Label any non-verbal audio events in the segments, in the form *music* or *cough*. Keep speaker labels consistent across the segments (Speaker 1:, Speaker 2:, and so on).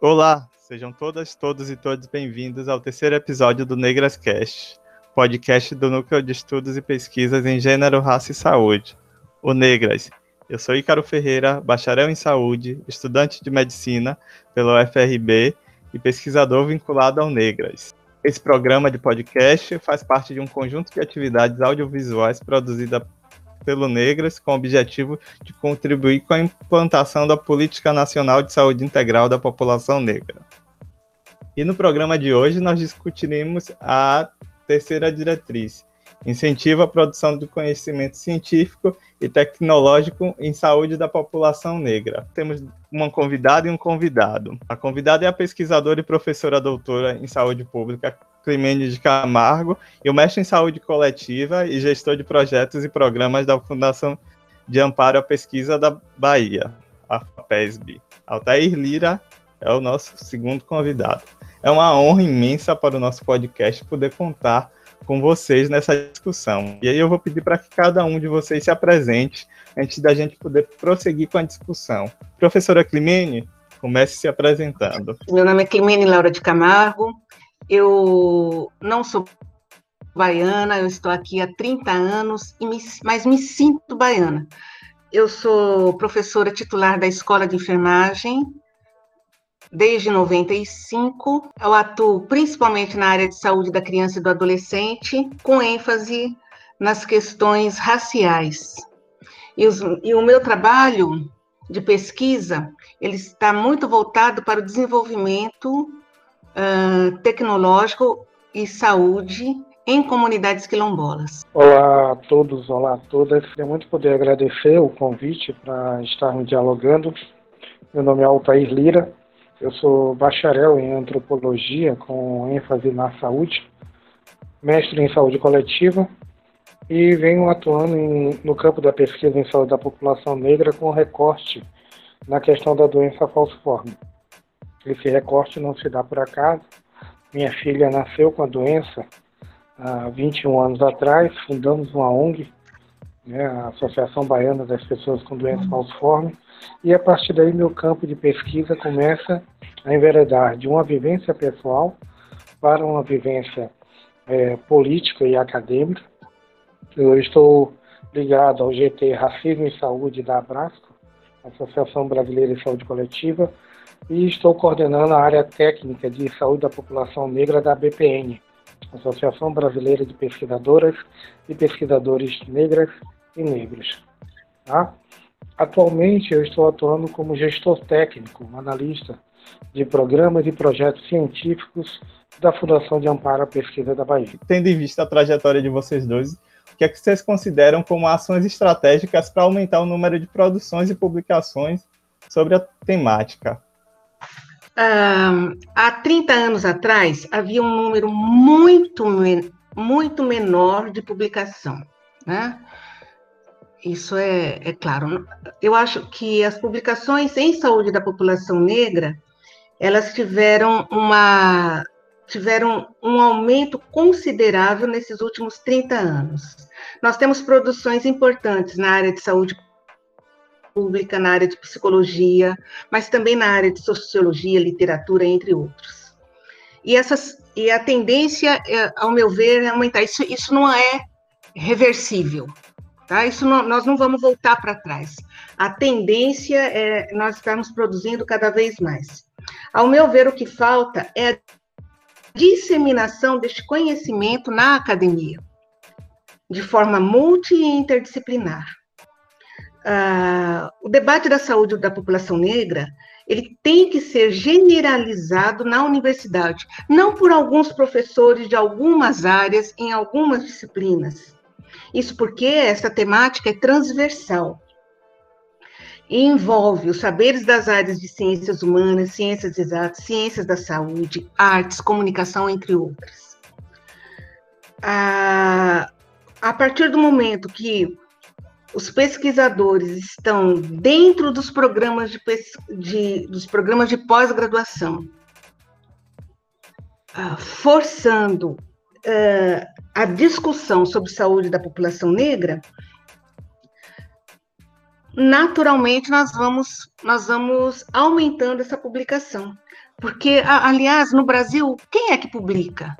Speaker 1: Olá, sejam todas, todos e todos bem-vindos ao terceiro episódio do Negras Cast, podcast do Núcleo de Estudos e Pesquisas em Gênero, Raça e Saúde, o Negras. Eu sou Ícaro Ferreira, bacharel em saúde, estudante de medicina pelo UFRB e pesquisador vinculado ao Negras. Esse programa de podcast faz parte de um conjunto de atividades audiovisuais produzida pelo Negras com o objetivo de contribuir com a implantação da Política Nacional de Saúde Integral da População Negra. E no programa de hoje nós discutiremos a terceira diretriz, incentiva a produção do conhecimento científico e tecnológico em saúde da população negra. Temos uma convidada e um convidado. A convidada é a pesquisadora e professora doutora em saúde pública Climene de Camargo e o mestre em saúde coletiva e gestor de projetos e programas da Fundação de Amparo à Pesquisa da Bahia, a FAPESB. Altair Lira é o nosso segundo convidado. É uma honra imensa para o nosso podcast poder contar com vocês nessa discussão. E aí eu vou pedir para que cada um de vocês se apresente antes da gente poder prosseguir com a discussão. Professora Climene, comece se apresentando.
Speaker 2: Meu nome é Climene Laura de Camargo. Eu não sou baiana, eu estou aqui há 30 anos, mas me sinto baiana. Eu sou professora titular da Escola de Enfermagem desde 95. Eu atuo principalmente na área de saúde da criança e do adolescente, com ênfase nas questões raciais. E, os, e o meu trabalho de pesquisa ele está muito voltado para o desenvolvimento uh, tecnológico e saúde em comunidades quilombolas.
Speaker 3: Olá a todos, olá a todas. É muito poder agradecer o convite para estarmos dialogando. Meu nome é Altair Lira, eu sou bacharel em antropologia com ênfase na saúde, mestre em saúde coletiva e venho atuando em, no campo da pesquisa em saúde da população negra com recorte na questão da doença falciforme. Esse recorte não se dá por acaso. Minha filha nasceu com a doença há 21 anos atrás, fundamos uma ONG, né, a Associação Baiana das Pessoas com Doença Falciforme, e a partir daí meu campo de pesquisa começa a enveredar de uma vivência pessoal para uma vivência é, política e acadêmica. Eu estou ligado ao GT Racismo e Saúde da Abrasco, Associação Brasileira de Saúde Coletiva, e estou coordenando a área técnica de saúde da população negra da BPN, Associação Brasileira de Pesquisadoras e Pesquisadores Negras e Negros. Tá? Atualmente eu estou atuando como gestor técnico, analista de programas e projetos científicos da Fundação de Amparo à Pesquisa da Bahia.
Speaker 1: Tendo em vista a trajetória de vocês dois, o que é que vocês consideram como ações estratégicas para aumentar o número de produções e publicações sobre a temática?
Speaker 2: Um, há 30 anos atrás, havia um número muito, muito menor de publicação. Né? Isso é, é claro. Eu acho que as publicações em saúde da população negra, elas tiveram uma tiveram um aumento considerável nesses últimos 30 anos. Nós temos produções importantes na área de saúde pública, na área de psicologia, mas também na área de sociologia, literatura, entre outros. E, essas, e a tendência, é, ao meu ver, é aumentar. Isso, isso não é reversível. Tá? Isso não, nós não vamos voltar para trás. A tendência é nós estarmos produzindo cada vez mais. Ao meu ver, o que falta é a disseminação deste conhecimento na academia, de forma multi e interdisciplinar. Uh, o debate da saúde da população negra ele tem que ser generalizado na universidade, não por alguns professores de algumas áreas em algumas disciplinas, isso porque essa temática é transversal e envolve os saberes das áreas de ciências humanas, ciências exatas, ciências da saúde, artes, comunicação, entre outras. A, a partir do momento que os pesquisadores estão dentro dos programas de, de dos programas de pós-graduação, uh, forçando uh, a discussão sobre saúde da população negra, naturalmente nós vamos, nós vamos aumentando essa publicação. Porque, aliás, no Brasil, quem é que publica?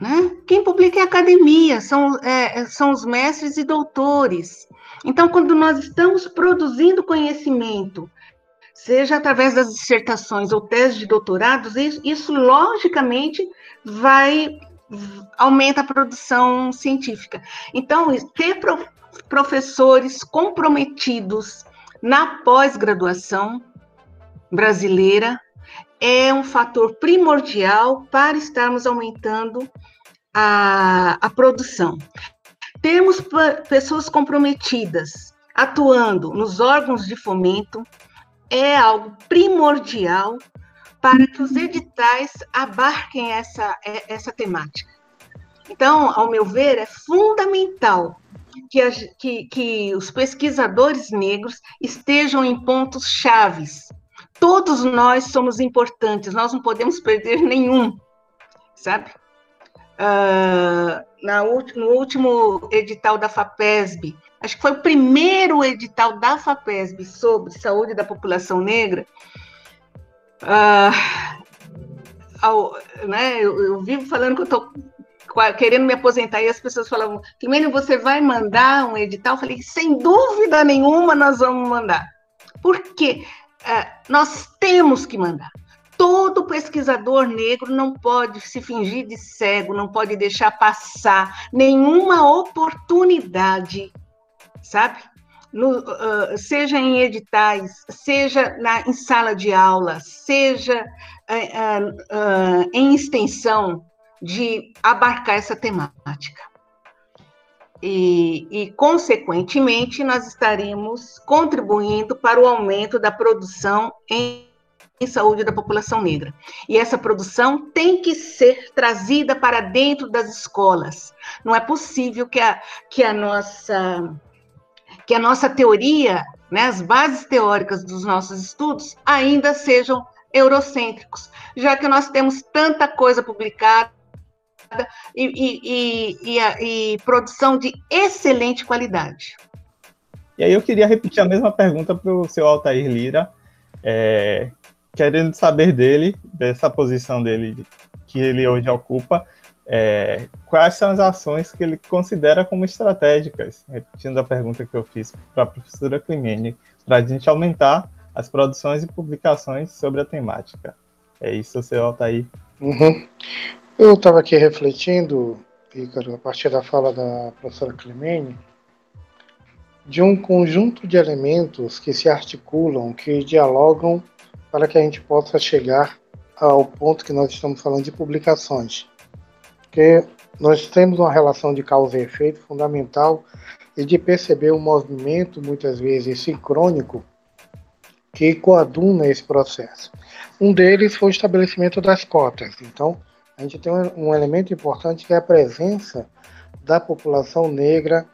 Speaker 2: Né? Quem publica é a academia, são, é, são os mestres e doutores. Então, quando nós estamos produzindo conhecimento, seja através das dissertações ou teses de doutorados, isso, isso logicamente vai aumenta a produção científica. Então, ter professores comprometidos na pós-graduação brasileira é um fator primordial para estarmos aumentando a, a produção. Temos pessoas comprometidas atuando nos órgãos de fomento é algo primordial para que os editais abarquem essa, essa temática. Então, ao meu ver, é fundamental que, a, que, que os pesquisadores negros estejam em pontos chaves. Todos nós somos importantes, nós não podemos perder nenhum, sabe? Uh, na, no último edital da FAPESB, acho que foi o primeiro edital da FAPESB sobre saúde da população negra, uh, ao, né, eu, eu, vivo falando que eu estou querendo me aposentar, e as pessoas falavam, Climênio, você vai mandar um edital? Eu falei, sem dúvida nenhuma nós vamos mandar. Por quê? Uh, nós temos que mandar. Todo pesquisador negro não pode se fingir de cego, não pode deixar passar nenhuma oportunidade, sabe? No, uh, seja em editais, seja na, em sala de aula, seja uh, uh, em extensão, de abarcar essa temática. E, e, consequentemente, nós estaremos contribuindo para o aumento da produção em, em saúde da população negra. E essa produção tem que ser trazida para dentro das escolas. Não é possível que a, que a nossa que a nossa teoria, né, as bases teóricas dos nossos estudos ainda sejam eurocêntricos, já que nós temos tanta coisa publicada, e, e, e, e produção de excelente qualidade.
Speaker 1: E aí eu queria repetir a mesma pergunta para o seu Altair Lira, é, querendo saber dele, dessa posição dele que ele hoje ocupa, é, quais são as ações que ele considera como estratégicas, repetindo a pergunta que eu fiz para a professora Climene, para a gente aumentar as produções e publicações sobre a temática. É isso, seu Altair.
Speaker 3: Uhum. Eu estava aqui refletindo, Ícaro, a partir da fala da professora Clemene, de um conjunto de elementos que se articulam, que dialogam para que a gente possa chegar ao ponto que nós estamos falando de publicações. Porque nós temos uma relação de causa e efeito fundamental e de perceber um movimento, muitas vezes sincrônico, que coaduna esse processo. Um deles foi o estabelecimento das cotas. Então, a gente tem um elemento importante que é a presença da população negra,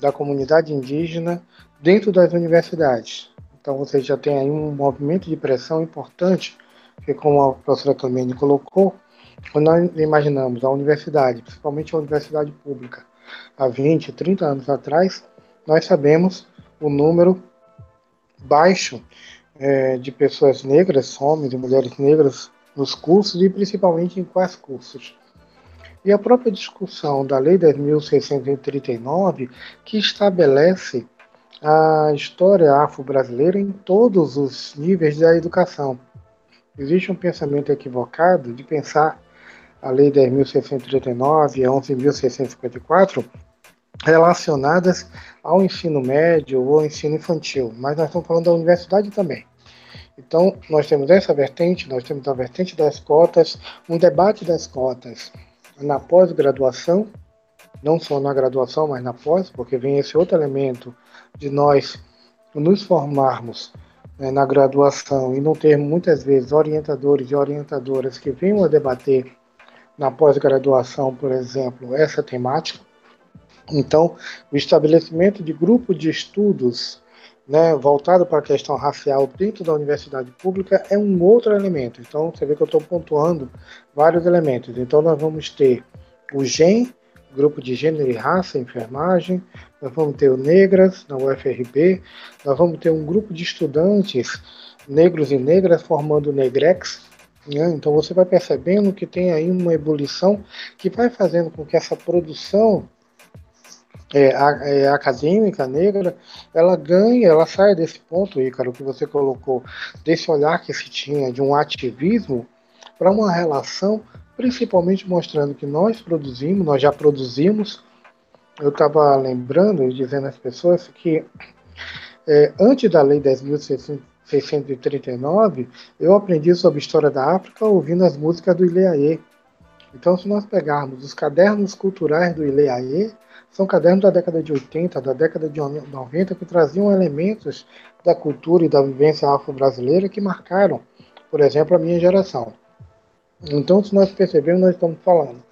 Speaker 3: da comunidade indígena dentro das universidades. Então você já tem aí um movimento de pressão importante, que como a professora Clemene colocou, quando nós imaginamos a universidade, principalmente a universidade pública, há 20, 30 anos atrás, nós sabemos o número baixo é, de pessoas negras, homens e mulheres negras nos cursos e principalmente em quais cursos. E a própria discussão da Lei 10.639, que estabelece a história afro-brasileira em todos os níveis da educação. Existe um pensamento equivocado de pensar a Lei 10.639 e a 11.654 relacionadas ao ensino médio ou ensino infantil, mas nós estamos falando da universidade também. Então, nós temos essa vertente, nós temos a vertente das cotas, um debate das cotas na pós-graduação, não só na graduação, mas na pós, porque vem esse outro elemento de nós nos formarmos né, na graduação e não ter muitas vezes orientadores e orientadoras que venham a debater na pós-graduação, por exemplo, essa temática. Então, o estabelecimento de grupo de estudos né, voltado para a questão racial dentro da universidade pública é um outro elemento. Então, você vê que eu estou pontuando vários elementos. Então, nós vamos ter o GEM, grupo de gênero e raça, enfermagem, nós vamos ter o Negras na UFRB, nós vamos ter um grupo de estudantes negros e negras formando o Negrex, né? então você vai percebendo que tem aí uma ebulição que vai fazendo com que essa produção é, é, acadêmica negra, ela ganha, ela sai desse ponto, Ícaro, que você colocou, desse olhar que se tinha de um ativismo para uma relação, principalmente mostrando que nós produzimos, nós já produzimos. Eu estava lembrando e dizendo às pessoas que é, antes da Lei 10.639, eu aprendi sobre a história da África ouvindo as músicas do Ileaê. Então, se nós pegarmos os cadernos culturais do Ileaê, são cadernos da década de 80, da década de 90, que traziam elementos da cultura e da vivência afro-brasileira que marcaram, por exemplo, a minha geração. Então, se nós percebemos, nós estamos falando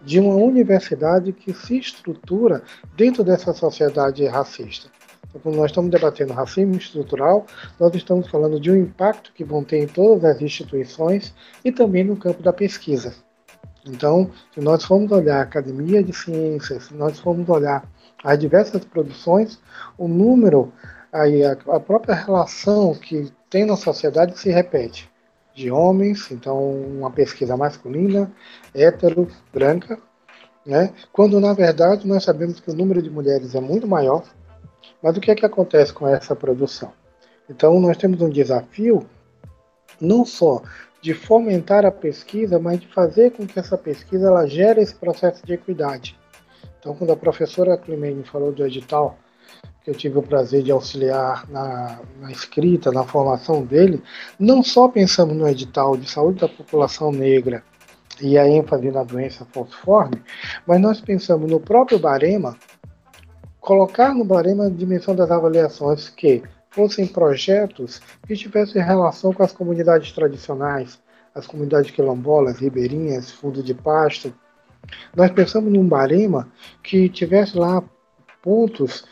Speaker 3: de uma universidade que se estrutura dentro dessa sociedade racista. Então, quando nós estamos debatendo racismo estrutural, nós estamos falando de um impacto que vão ter em todas as instituições e também no campo da pesquisa. Então, se nós formos olhar a Academia de Ciências, se nós formos olhar as diversas produções, o número, aí, a, a própria relação que tem na sociedade se repete. De homens, então uma pesquisa masculina, hétero, branca, né? quando na verdade nós sabemos que o número de mulheres é muito maior. Mas o que é que acontece com essa produção? Então nós temos um desafio não só de fomentar a pesquisa, mas de fazer com que essa pesquisa ela gere esse processo de equidade. Então, quando a professora Climene falou do edital, que eu tive o prazer de auxiliar na, na, escrita, na formação dele, não só pensamos no edital de saúde da população negra e a ênfase na doença falciforme, mas nós pensamos no próprio barema, colocar no barema a dimensão das avaliações que fossem projetos que tivessem relação com as comunidades tradicionais, as comunidades quilombolas, ribeirinhas, fundo de pasto. Nós pensamos num barema que tivesse lá pontos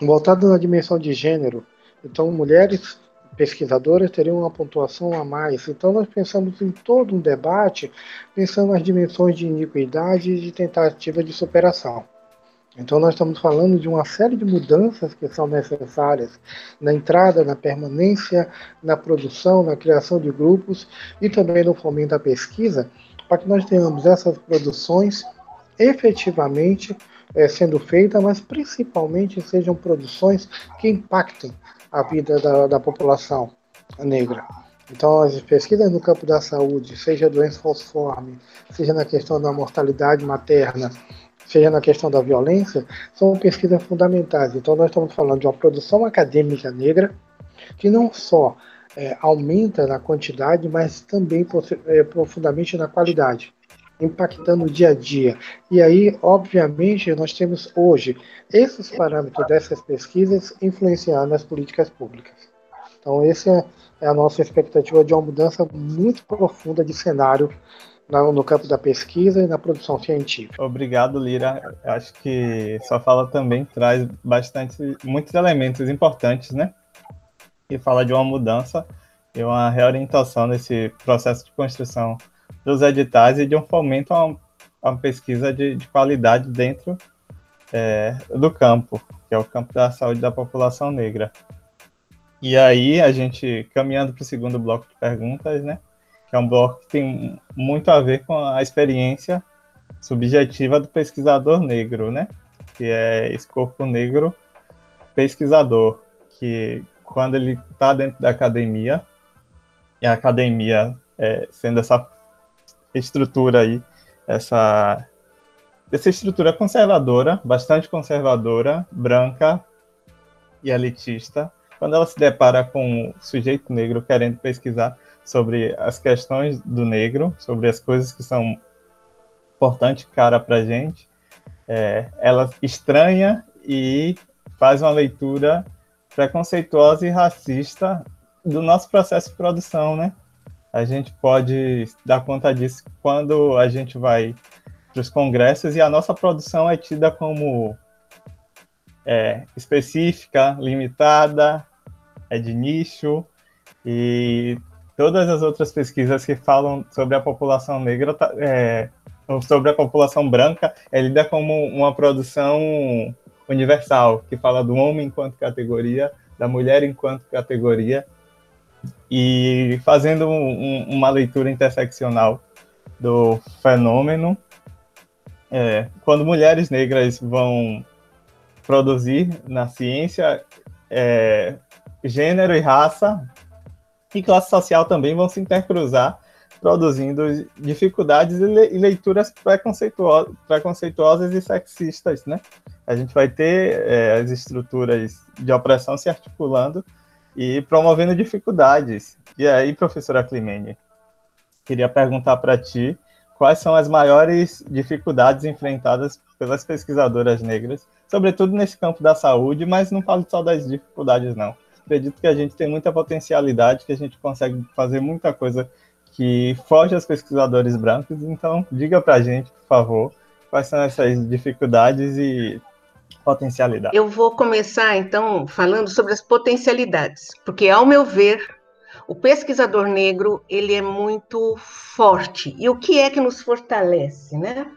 Speaker 3: voltados na dimensão de gênero. Então, mulheres pesquisadoras teriam uma pontuação a mais. Então, nós pensamos em todo um debate, pensando nas dimensões de iniquidade e de tentativa de superação. Então, nós estamos falando de uma série de mudanças que são necessárias na entrada, na permanência, na produção, na criação de grupos e também no fomento da pesquisa, para que nós tenhamos essas produções efetivamente é, sendo feitas, mas principalmente sejam produções que impactem a vida da, da população negra. Então, as pesquisas no campo da saúde, seja doença falciforme, seja na questão da mortalidade materna, seja na questão da violência, são pesquisas fundamentais. Então, nós estamos falando de uma produção acadêmica negra que não só é, aumenta na quantidade, mas também é, profundamente na qualidade, impactando o dia a dia. E aí, obviamente, nós temos hoje esses parâmetros dessas pesquisas influenciando as políticas públicas. Então, essa é a nossa expectativa de uma mudança muito profunda de cenário no campo da pesquisa e na produção científica.
Speaker 1: Obrigado, Lira. Acho que sua fala também traz bastante, muitos elementos importantes, né? E fala de uma mudança e uma reorientação nesse processo de construção dos editais e de um fomento a, uma pesquisa de, de, qualidade dentro é, do campo, que é o campo da saúde da população negra. E aí, a gente, caminhando para o segundo bloco de perguntas, né? Que é um bloco que tem muito a ver com a experiência subjetiva do pesquisador negro, né? Que é esse corpo negro pesquisador, que quando ele está dentro da academia, e a academia é, sendo essa estrutura aí, essa, essa estrutura conservadora, bastante conservadora, branca e elitista, quando ela se depara com o sujeito negro querendo pesquisar sobre as questões do negro, sobre as coisas que são importantes cara para gente, é, ela estranha e faz uma leitura preconceituosa e racista do nosso processo de produção, né? A gente pode dar conta disso quando a gente vai para os congressos e a nossa produção é tida como é, específica, limitada, é de nicho e todas as outras pesquisas que falam sobre a população negra tá, é, sobre a população branca é lida como uma produção universal, que fala do homem enquanto categoria, da mulher enquanto categoria, e fazendo um, uma leitura interseccional do fenômeno, é, quando mulheres negras vão produzir na ciência, é, gênero e raça e classe social também vão se intercruzar, produzindo dificuldades e leituras preconceituosas, preconceituosas e sexistas, né? A gente vai ter é, as estruturas de opressão se articulando e promovendo dificuldades. E aí, professora Climene, queria perguntar para ti quais são as maiores dificuldades enfrentadas pelas pesquisadoras negras, sobretudo nesse campo da saúde, mas não falo só das dificuldades, não. Acredito que a gente tem muita potencialidade, que a gente consegue fazer muita coisa que foge aos pesquisadores brancos, então diga para a gente, por favor, quais são essas dificuldades e potencialidades.
Speaker 2: Eu vou começar, então, falando sobre as potencialidades, porque, ao meu ver, o pesquisador negro ele é muito forte. E o que é que nos fortalece, né?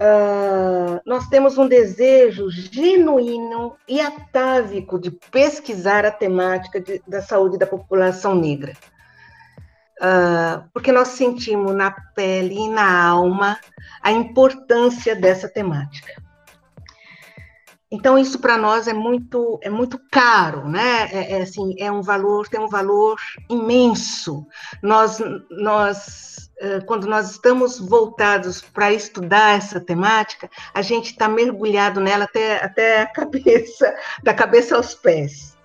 Speaker 2: Uh, nós temos um desejo genuíno e atávico de pesquisar a temática de, da saúde da população negra. Uh, porque nós sentimos na pele e na alma a importância dessa temática. Então isso para nós é muito é muito caro, né? É, é, assim é um valor tem um valor imenso. Nós nós quando nós estamos voltados para estudar essa temática, a gente está mergulhado nela até até a cabeça *laughs* da cabeça aos pés.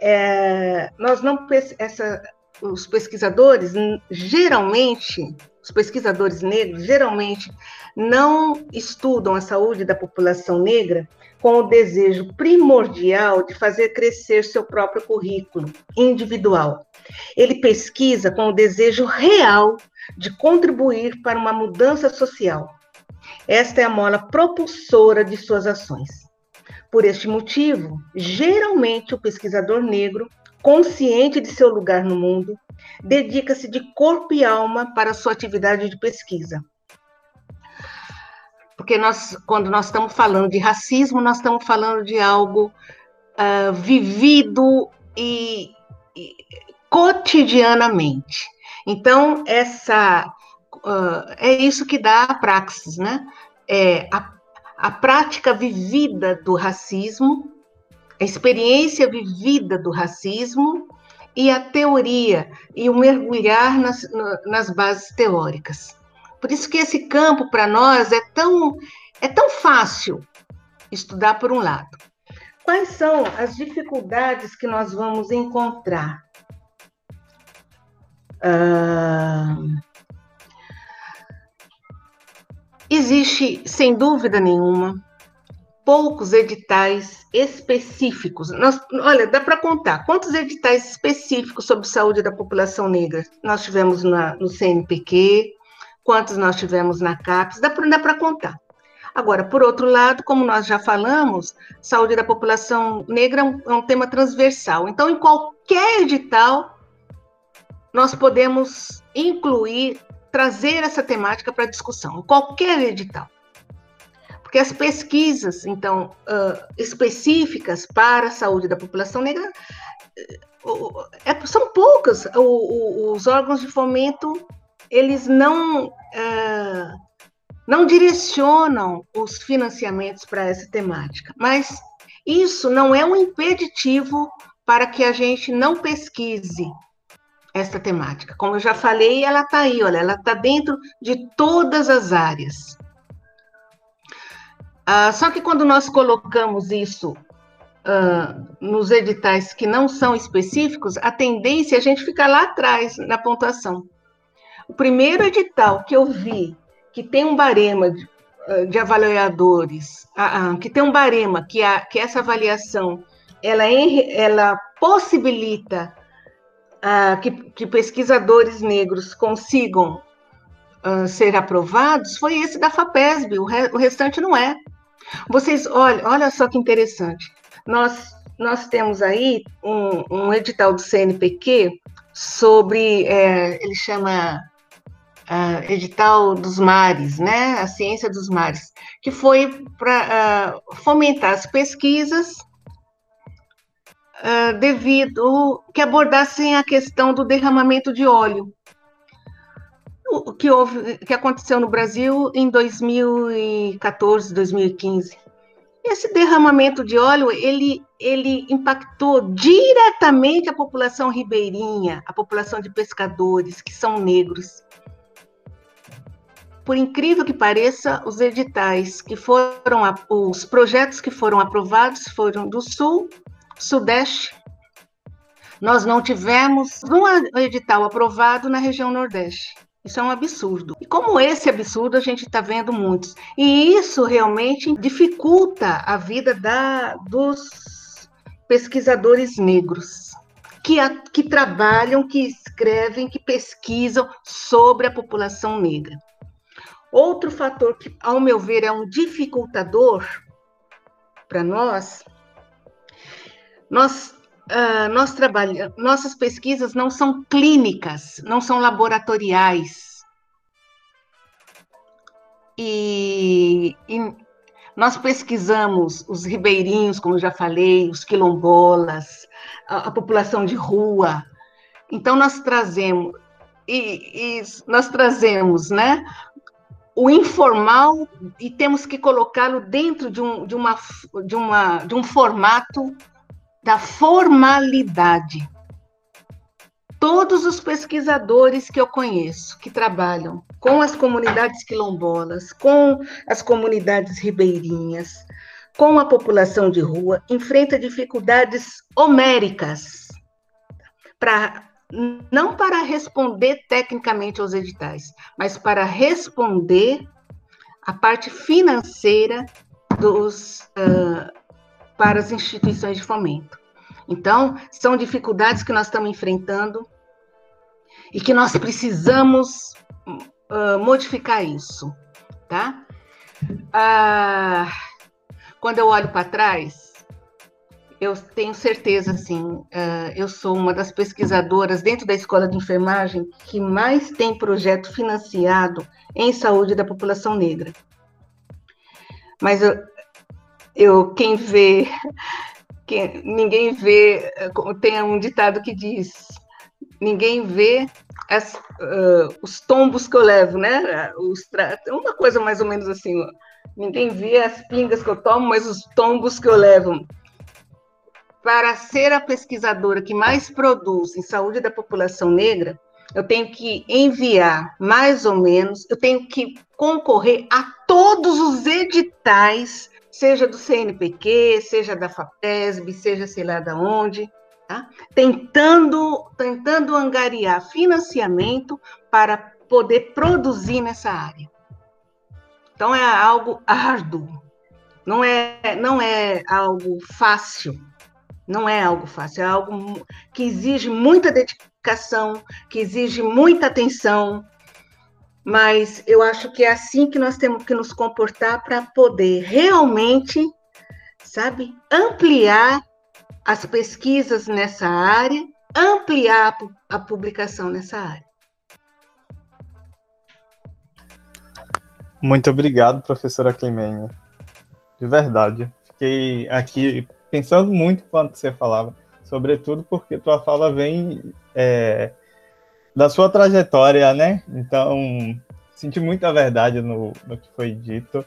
Speaker 2: É, nós não essa os pesquisadores geralmente os pesquisadores negros geralmente não estudam a saúde da população negra com o desejo primordial de fazer crescer seu próprio currículo individual. Ele pesquisa com o desejo real de contribuir para uma mudança social. Esta é a mola propulsora de suas ações. Por este motivo, geralmente o pesquisador negro, consciente de seu lugar no mundo, dedica-se de corpo e alma para sua atividade de pesquisa porque nós, quando nós estamos falando de racismo, nós estamos falando de algo uh, vivido e, e, cotidianamente. Então, essa uh, é isso que dá a praxis, né? É a, a prática vivida do racismo, a experiência vivida do racismo e a teoria, e o mergulhar nas, nas bases teóricas. Por isso que esse campo para nós é tão é tão fácil estudar por um lado. Quais são as dificuldades que nós vamos encontrar? Ah, existe, sem dúvida nenhuma, poucos editais específicos. Nós, olha, dá para contar quantos editais específicos sobre saúde da população negra nós tivemos na, no CNPq, quantos nós tivemos na CAPES, dá para contar. Agora, por outro lado, como nós já falamos, saúde da população negra é um, é um tema transversal. Então, em qualquer edital, nós podemos incluir, trazer essa temática para discussão, qualquer edital. Porque as pesquisas, então, específicas para a saúde da população negra, é, são poucas. Os órgãos de fomento eles não, não direcionam os financiamentos para essa temática, mas isso não é um impeditivo para que a gente não pesquise essa temática. Como eu já falei, ela está aí, olha, ela está dentro de todas as áreas. Uh, só que quando nós colocamos isso uh, nos editais que não são específicos, a tendência é a gente ficar lá atrás na pontuação. O primeiro edital que eu vi que tem um barema de, eh, de avaliadores, que tem um barema que, a, que essa avaliação ela, ela possibilita uh, que, que, pesquisadores negros consigam uh, ser aprovados, foi esse da FAPESB, o, re, o restante não é. Vocês, olha, olha só que interessante. Nós, nós temos aí um, um edital do CNPq sobre, é, ele chama uh, edital dos mares, né, a ciência dos mares, que foi para uh, fomentar as pesquisas uh, devido que abordassem a questão do derramamento de óleo, o que houve, que aconteceu no Brasil em 2014, 2015. Esse derramamento de óleo, ele, ele impactou diretamente a população ribeirinha, a população de pescadores, que são negros. Por incrível que pareça, os editais que foram, os projetos que foram aprovados foram do Sul, Sudeste. Nós não tivemos um edital aprovado na região Nordeste. Isso é um absurdo. E como esse absurdo, a gente está vendo muitos. E isso realmente dificulta a vida da, dos pesquisadores negros, que, a, que trabalham, que escrevem, que pesquisam sobre a população negra. Outro fator que, ao meu ver, é um dificultador para nós, nós uh, nós nossas pesquisas não são clínicas, não são laboratoriais. E, e nós pesquisamos os ribeirinhos, como já falei, os quilombolas, a, a população de rua. Então nós trazemos e, e nós trazemos, né, o informal e temos que colocá-lo dentro de um, de, uma, de, uma, de um formato da formalidade. Todos os pesquisadores que eu conheço, que trabalham com as comunidades quilombolas, com as comunidades ribeirinhas, com a população de rua, enfrenta dificuldades homéricas para não para responder tecnicamente aos editais, mas para responder a parte financeira dos, uh, para as instituições de fomento. Então, são dificuldades que nós estamos enfrentando e que nós precisamos uh, modificar isso, tá? Ah, quando eu olho para trás, eu tenho certeza, assim, uh, eu sou uma das pesquisadoras dentro da escola de enfermagem que mais tem projeto financiado em saúde da população negra. Mas eu, quem vê, quem, ninguém vê, tem um ditado que diz, ninguém vê as, uh, os tombos que eu levo, né? Os, uma coisa mais ou menos assim, ninguém vê as pingas que eu tomo, mas os tombos que eu levo. Para ser a pesquisadora que mais produz em saúde da população negra, eu tenho que enviar mais ou menos, eu tenho que concorrer a todos os editais seja do CNPq, seja da FAPESB, seja sei lá da onde, tá? tentando, tentando angariar financiamento para poder produzir nessa área. Então é algo árduo, não é, não é algo fácil, não é algo fácil, é algo que exige muita dedicação, que exige muita atenção, mas eu acho que é assim que nós temos que nos comportar para poder realmente, sabe, ampliar as pesquisas nessa área, ampliar a publicação nessa área.
Speaker 1: Muito obrigado, professora Clemênia. De verdade. Fiquei aqui pensando muito quando você falava, sobretudo porque tua fala vem é, da sua trajetória, né? Então, senti muita verdade no, no que foi dito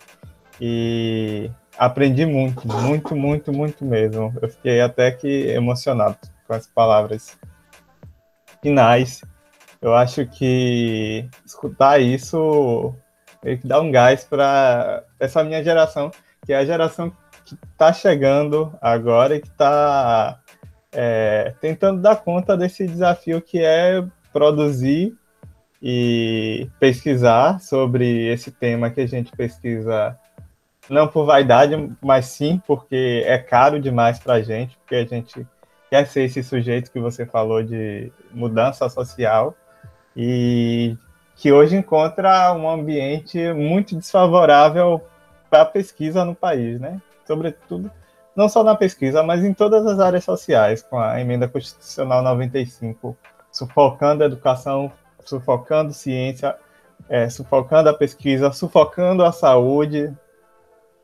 Speaker 1: e aprendi muito, muito, muito, muito mesmo. Eu fiquei até que emocionado com as palavras finais. Eu acho que escutar isso meio que dá um gás para essa minha geração, que é a geração que está chegando agora e que está é, tentando dar conta desse desafio que é produzir e pesquisar sobre esse tema que a gente pesquisa não por vaidade, mas sim porque é caro demais para a gente, porque a gente quer ser esse sujeito que você falou de mudança social e que hoje encontra um ambiente muito desfavorável para a pesquisa no país, né? Sobretudo, não só na pesquisa, mas em todas as áreas sociais, com a emenda constitucional 95 sufocando a educação, sufocando ciência, é, sufocando a pesquisa, sufocando a saúde.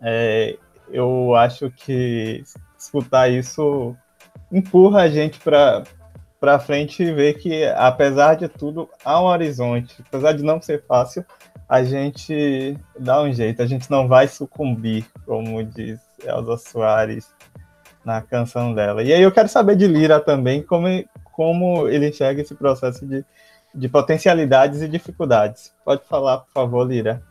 Speaker 1: É, eu acho que escutar isso empurra a gente para para frente e ver que, apesar de tudo, há um horizonte. Apesar de não ser fácil, a gente dá um jeito, a gente não vai sucumbir, como diz Elza Soares na canção dela. E aí eu quero saber de Lira também, como, como ele enxerga esse processo de, de potencialidades e dificuldades. Pode falar, por favor, Lira.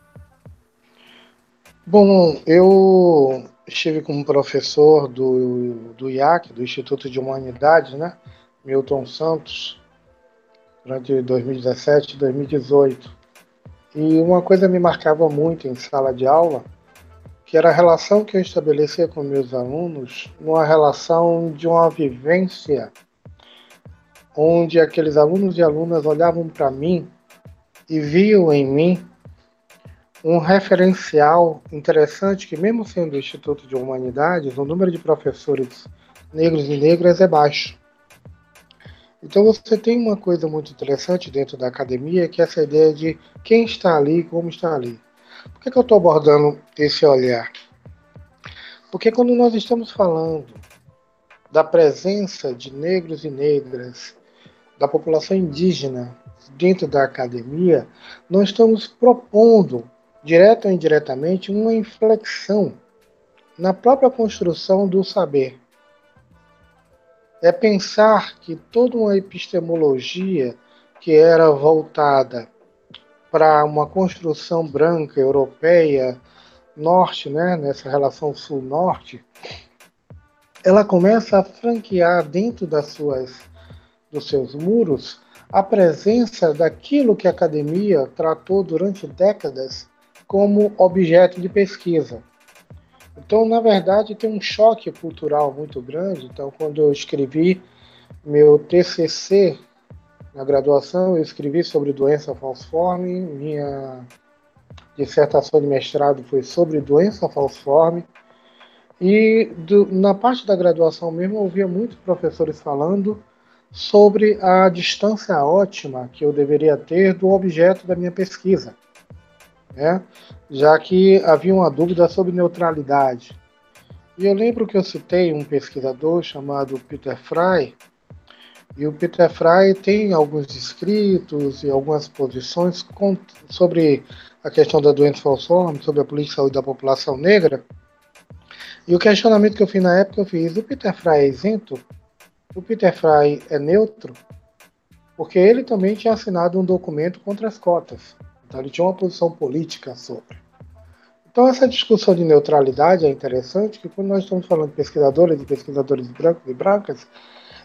Speaker 3: Bom, eu estive como professor do, do IAC, do Instituto de Humanidades, né? Milton Santos, durante 2017 e 2018. E uma coisa me marcava muito em sala de aula, que era a relação que eu estabelecia com meus alunos, uma relação de uma vivência onde aqueles alunos e alunas olhavam para mim e viam em mim um referencial interessante que, mesmo sendo o Instituto de Humanidades, o número de professores negros e negras é baixo. Então você tem uma coisa muito interessante dentro da academia, que é essa ideia de quem está ali, como está ali. Por que, que eu estou abordando esse olhar? Porque quando nós estamos falando da presença de negros e negras, da população indígena dentro da academia, nós estamos propondo direta ou indiretamente, uma inflexão na própria construção do saber. É pensar que toda uma epistemologia que era voltada para uma construção branca europeia norte, né, nessa relação sul-norte, ela começa a franquear dentro das suas dos seus muros a presença daquilo que a academia tratou durante décadas como objeto de pesquisa. Então, na verdade, tem um choque cultural muito grande. Então, quando eu escrevi meu TCC na graduação, eu escrevi sobre doença falciforme, minha dissertação de mestrado foi sobre doença falciforme, e do, na parte da graduação mesmo, eu ouvia muitos professores falando sobre a distância ótima que eu deveria ter do objeto da minha pesquisa né? já que havia uma dúvida sobre neutralidade. E eu lembro que eu citei um pesquisador chamado Peter Fry, e o Peter Fry tem alguns escritos e algumas posições sobre a questão da doença falciforme, sobre a política de saúde da população negra. E o questionamento que eu fiz na época, eu fiz, o Peter Fry é isento? O Peter Fry é neutro? Porque ele também tinha assinado um documento contra as cotas. Então ele tinha uma posição política sobre. Então essa discussão de neutralidade é interessante, que quando nós estamos falando de pesquisadores e pesquisadores brancos e brancas,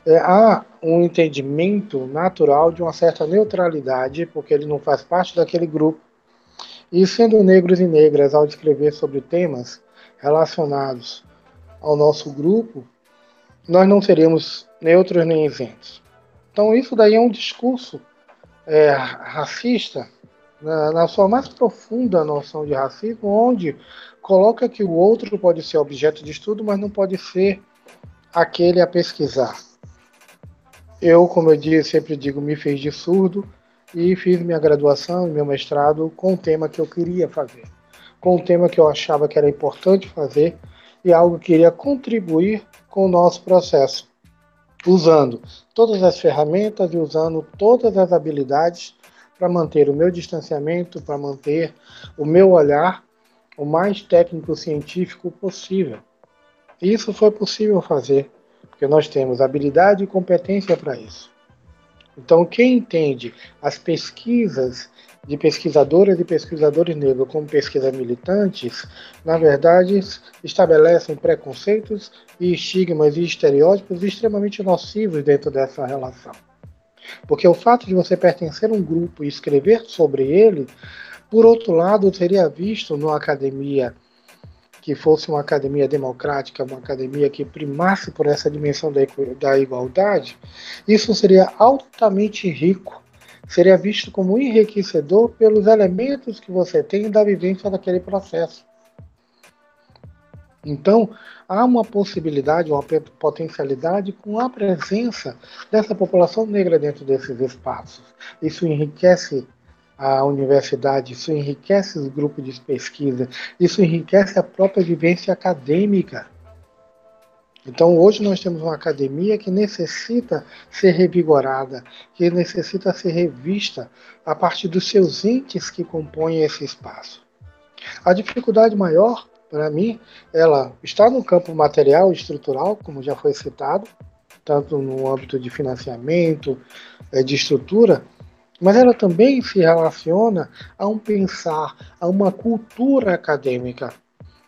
Speaker 3: é, há um entendimento natural de uma certa neutralidade, porque ele não faz parte daquele grupo. E sendo negros e negras, ao escrever sobre temas relacionados ao nosso grupo, nós não seríamos neutros nem isentos. Então isso daí é um discurso é, racista na, na sua mais profunda noção de racismo, onde coloca que o outro pode ser objeto de estudo, mas não pode ser aquele a pesquisar. Eu, como eu disse, sempre digo, me fiz de surdo e fiz minha graduação e meu mestrado com o tema que eu queria fazer, com o tema que eu achava que era importante fazer e algo que iria contribuir com o nosso processo, usando todas as ferramentas e usando todas as habilidades para manter o meu distanciamento, para manter o meu olhar o mais técnico científico possível. Isso foi possível fazer, porque nós temos habilidade e competência para isso. Então, quem entende as pesquisas de pesquisadoras e pesquisadores negros como pesquisas militantes, na verdade, estabelecem preconceitos e estigmas e estereótipos extremamente nocivos dentro dessa relação. Porque o fato de você pertencer a um grupo e escrever sobre ele, por outro lado, seria visto numa academia que fosse uma academia democrática, uma academia que primasse por essa dimensão da, da igualdade, isso seria altamente rico, seria visto como enriquecedor pelos elementos que você tem da vivência daquele processo. Então, há uma possibilidade, uma potencialidade com a presença dessa população negra dentro desses espaços. Isso enriquece a universidade, isso enriquece os grupos de pesquisa, isso enriquece a própria vivência acadêmica. Então, hoje nós temos uma academia que necessita ser revigorada, que necessita ser revista a partir dos seus entes que compõem esse espaço. A dificuldade maior, para mim, ela está no campo material e estrutural, como já foi citado, tanto no âmbito de financiamento, eh, de estrutura, mas ela também se relaciona a um pensar, a uma cultura acadêmica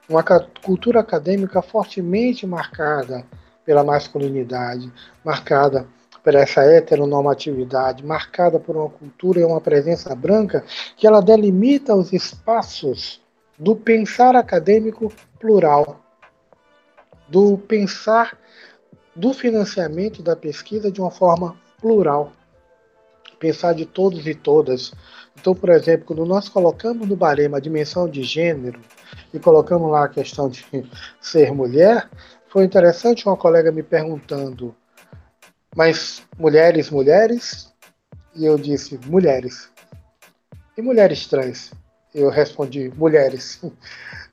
Speaker 3: uma cultura acadêmica fortemente marcada pela masculinidade, marcada por essa heteronormatividade, marcada por uma cultura e uma presença branca, que ela delimita os espaços do pensar acadêmico plural, do pensar do financiamento da pesquisa de uma forma plural, pensar de todos e todas. Então, por exemplo, quando nós colocamos no barema a dimensão de gênero, e colocamos lá a questão de *laughs* ser mulher, foi interessante uma colega me perguntando, mas mulheres, mulheres? E eu disse, mulheres. E mulheres trans? Eu respondi, mulheres. *laughs*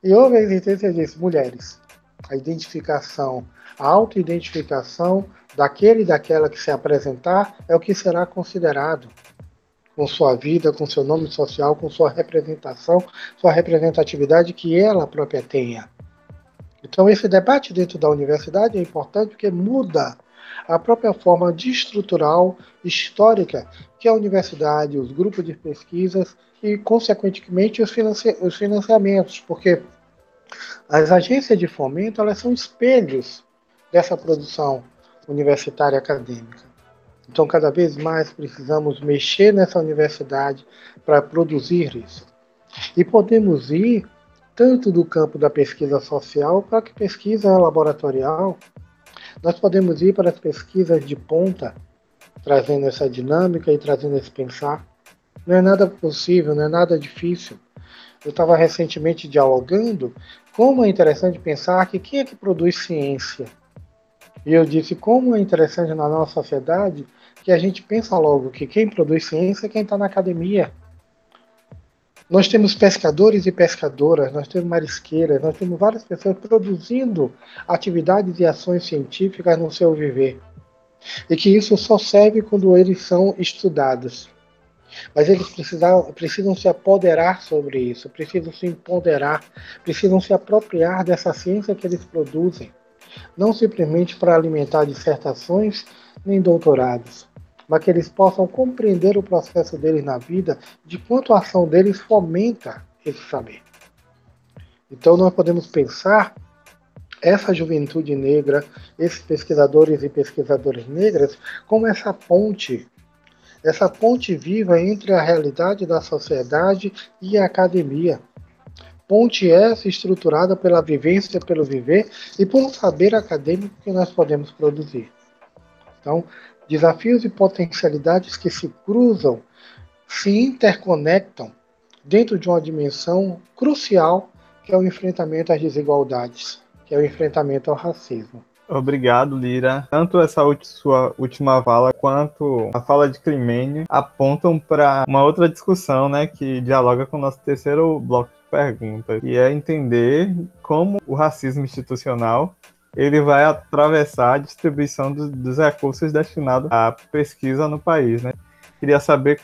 Speaker 3: E houve a existência, eu disse, mulheres. A identificação, a autoidentificação daquele e daquela que se apresentar é o que será considerado com sua vida, com seu nome social, com sua representação, sua representatividade que ela própria tenha. Então, esse debate dentro da universidade é importante porque muda a própria forma de estrutural, histórica, que a universidade, os grupos de pesquisas e, consequentemente, os, financi os financiamentos, porque as agências de fomento elas são espelhos dessa produção universitária acadêmica. Então, cada vez mais precisamos mexer nessa universidade para produzir isso. E podemos ir tanto do campo da pesquisa social para que pesquisa laboratorial. Nós podemos ir para as pesquisas de ponta, trazendo essa dinâmica e trazendo esse pensar. Não é nada possível, não é nada difícil. Eu estava recentemente dialogando como é interessante pensar que quem é que produz ciência? E eu disse como é interessante na nossa sociedade que a gente pensa logo que quem produz ciência é quem está na academia. Nós temos pescadores e pescadoras, nós temos marisqueiras, nós temos várias pessoas produzindo atividades e ações científicas no seu viver. E que isso só serve quando eles são estudados. Mas eles precisam, precisam se apoderar sobre isso, precisam se empoderar, precisam se apropriar dessa ciência que eles produzem não simplesmente para alimentar dissertações nem doutorados, mas que eles possam compreender o processo deles na vida, de quanto a ação deles fomenta esse saber. Então nós podemos pensar essa juventude negra, esses pesquisadores e pesquisadoras negras, como essa ponte, essa ponte viva entre a realidade da sociedade e a academia Ponte essa estruturada pela vivência, pelo viver e por um saber acadêmico que nós podemos produzir. Então, desafios e potencialidades que se cruzam, se interconectam dentro de uma dimensão crucial que é o enfrentamento às desigualdades, que é o enfrentamento ao racismo.
Speaker 1: Obrigado, Lira. Tanto essa sua última fala quanto a fala de Climênio apontam para uma outra discussão, né, que dialoga com o nosso terceiro bloco pergunta, e é entender como o racismo institucional ele vai atravessar a distribuição do, dos recursos destinados à pesquisa no país, né? Queria saber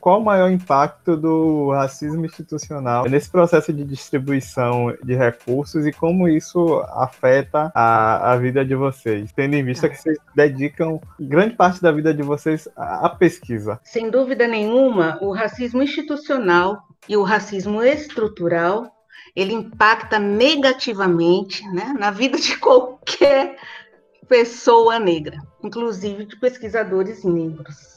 Speaker 1: qual o maior impacto do racismo institucional nesse processo de distribuição de recursos e como isso afeta a, a vida de vocês, tendo em vista que vocês dedicam grande parte da vida de vocês à pesquisa.
Speaker 2: Sem dúvida nenhuma, o racismo institucional e o racismo estrutural ele impacta negativamente né, na vida de *laughs* qualquer pessoa negra, inclusive de pesquisadores negros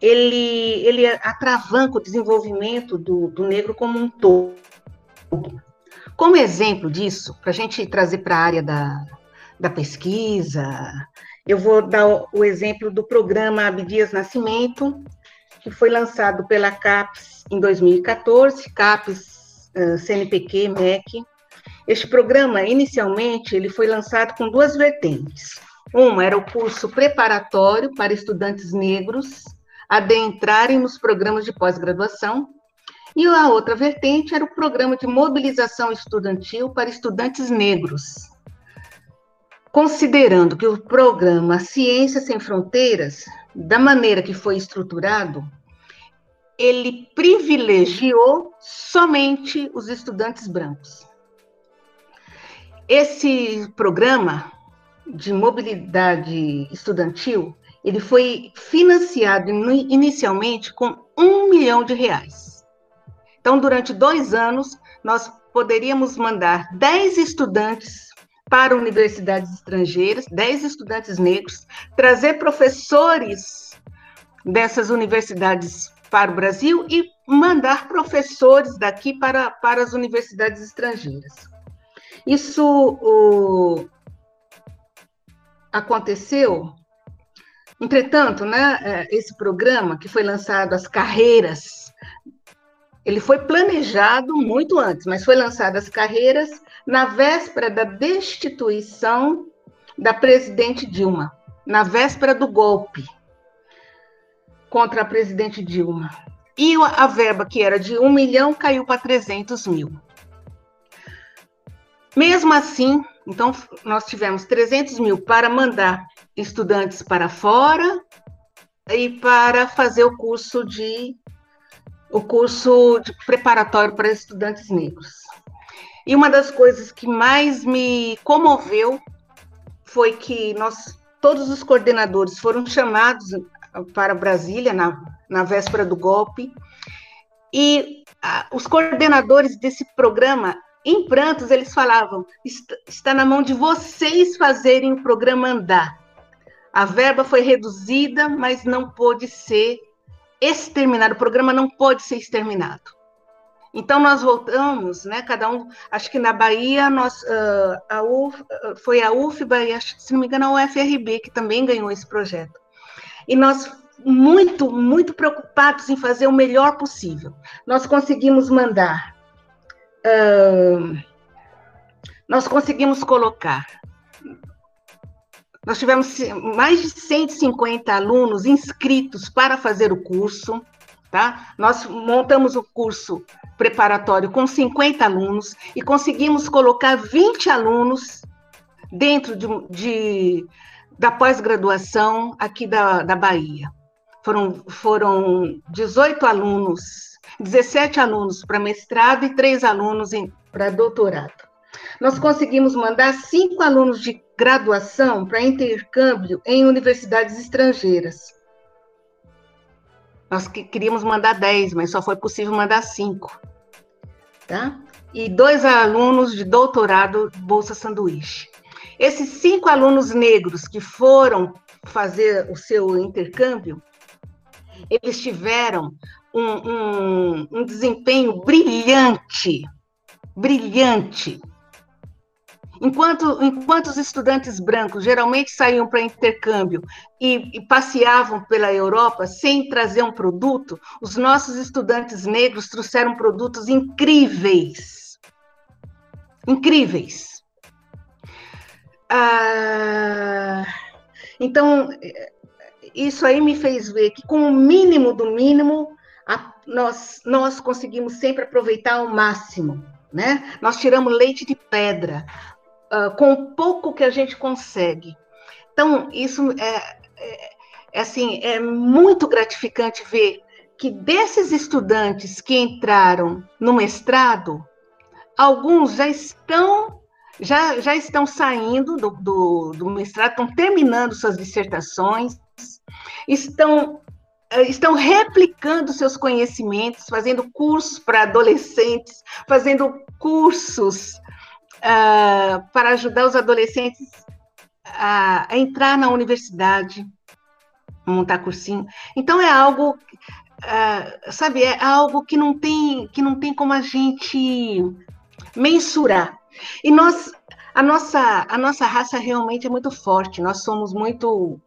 Speaker 2: ele, ele atravanca o desenvolvimento do, do negro como um todo. Como exemplo disso, para a gente trazer para a área da, da pesquisa, eu vou dar o exemplo do programa Abdias Nascimento, que foi lançado pela CAPES em 2014, CAPES, CNPq, MEC. Este programa, inicialmente, ele foi lançado com duas vertentes. Uma era o curso preparatório para estudantes negros adentrarem nos programas de pós-graduação, e a outra vertente era o programa de mobilização estudantil para estudantes negros. Considerando que o programa Ciência Sem Fronteiras, da maneira que foi estruturado, ele privilegiou somente os estudantes brancos. Esse programa de mobilidade estudantil, ele foi financiado inicialmente com um milhão de reais. Então, durante dois anos, nós poderíamos mandar 10 estudantes para universidades estrangeiras, 10 estudantes negros, trazer professores dessas universidades para o Brasil e mandar professores daqui para, para as universidades estrangeiras. Isso o, aconteceu, entretanto, né, é, esse programa que foi lançado, as carreiras, ele foi planejado muito antes, mas foi lançado as carreiras na véspera da destituição da presidente Dilma, na véspera do golpe contra a presidente Dilma. E a verba, que era de um milhão, caiu para 300 mil. Mesmo assim, então, nós tivemos 300 mil para mandar estudantes para fora e para fazer o curso de o curso preparatório para estudantes negros. E uma das coisas que mais me comoveu foi que nós todos os coordenadores foram chamados para Brasília na, na véspera do golpe. E ah, os coordenadores desse programa, em prantos, eles falavam: está na mão de vocês fazerem o programa andar. A verba foi reduzida, mas não pôde ser exterminado. O programa não pode ser exterminado. Então nós voltamos, né? Cada um, acho que na Bahia nós, uh, a Uf, foi a UFBA e se não me engano a UFRB que também ganhou esse projeto e nós muito, muito preocupados em fazer o melhor possível. Nós conseguimos mandar, uh, nós conseguimos colocar, nós tivemos mais de 150 alunos inscritos para fazer o curso, tá? Nós montamos o curso preparatório com 50 alunos e conseguimos colocar 20 alunos dentro de, de da pós-graduação aqui da, da Bahia. Foram, foram 18 alunos, 17 alunos para mestrado e três alunos para doutorado. Nós conseguimos mandar cinco alunos de graduação para intercâmbio em universidades estrangeiras. Nós queríamos mandar 10, mas só foi possível mandar cinco. Tá? E dois alunos de doutorado Bolsa Sanduíche. Esses cinco alunos negros que foram fazer o seu intercâmbio, eles tiveram um, um, um desempenho brilhante, brilhante. Enquanto, enquanto os estudantes brancos geralmente saíam para intercâmbio e, e, passeavam pela Europa sem trazer um produto, os nossos estudantes negros trouxeram produtos incríveis. Incríveis. Ah, então, isso aí me fez ver que, com o mínimo do mínimo, a, nós, nós conseguimos sempre aproveitar ao máximo. Né? Nós tiramos leite de pedra, uh, com o pouco que a gente consegue. Então, isso é, é, é, assim, é muito gratificante ver que desses estudantes que entraram no mestrado, alguns já estão já, já estão saindo do, do, do mestrado, estão terminando suas dissertações, estão, eh, estão replicando seus conhecimentos, fazendo cursos para adolescentes, fazendo cursos uh, para ajudar os adolescentes a, a, entrar na universidade, montar cursinho. Então é algo, uh, sabe, é algo que não tem que não tem como a gente mensurar. E nós, a nossa, a nossa raça realmente é muito forte, nós somos muito.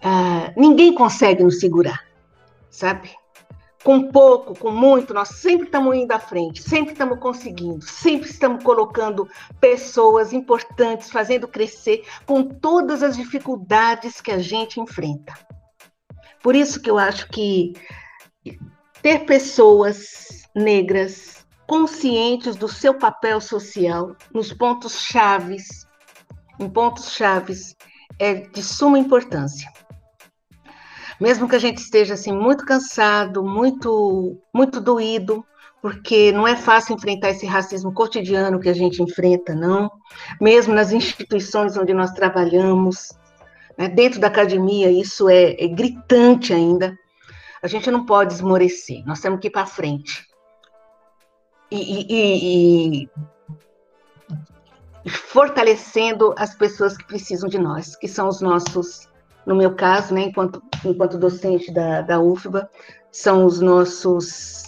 Speaker 2: Uh, ninguém consegue nos segurar, sabe? Com pouco, com muito, nós sempre estamos indo à frente, sempre estamos conseguindo, sempre estamos colocando pessoas importantes, fazendo crescer com todas as dificuldades que a gente enfrenta. Por isso que eu acho que ter pessoas negras conscientes do seu papel social nos pontos chaves, em pontos chaves, é de suma importância. Mesmo que a gente esteja assim muito cansado, muito muito doído, porque não é fácil enfrentar esse racismo cotidiano que a gente enfrenta, não. Mesmo nas instituições onde nós trabalhamos, né, dentro da academia, isso é, é gritante ainda. A gente não pode esmorecer, nós temos que ir para frente. E, e, e, e, fortalecendo as pessoas que precisam de nós, que são os nossos, no meu caso, né, enquanto, enquanto docente da, da UFBA, são os nossos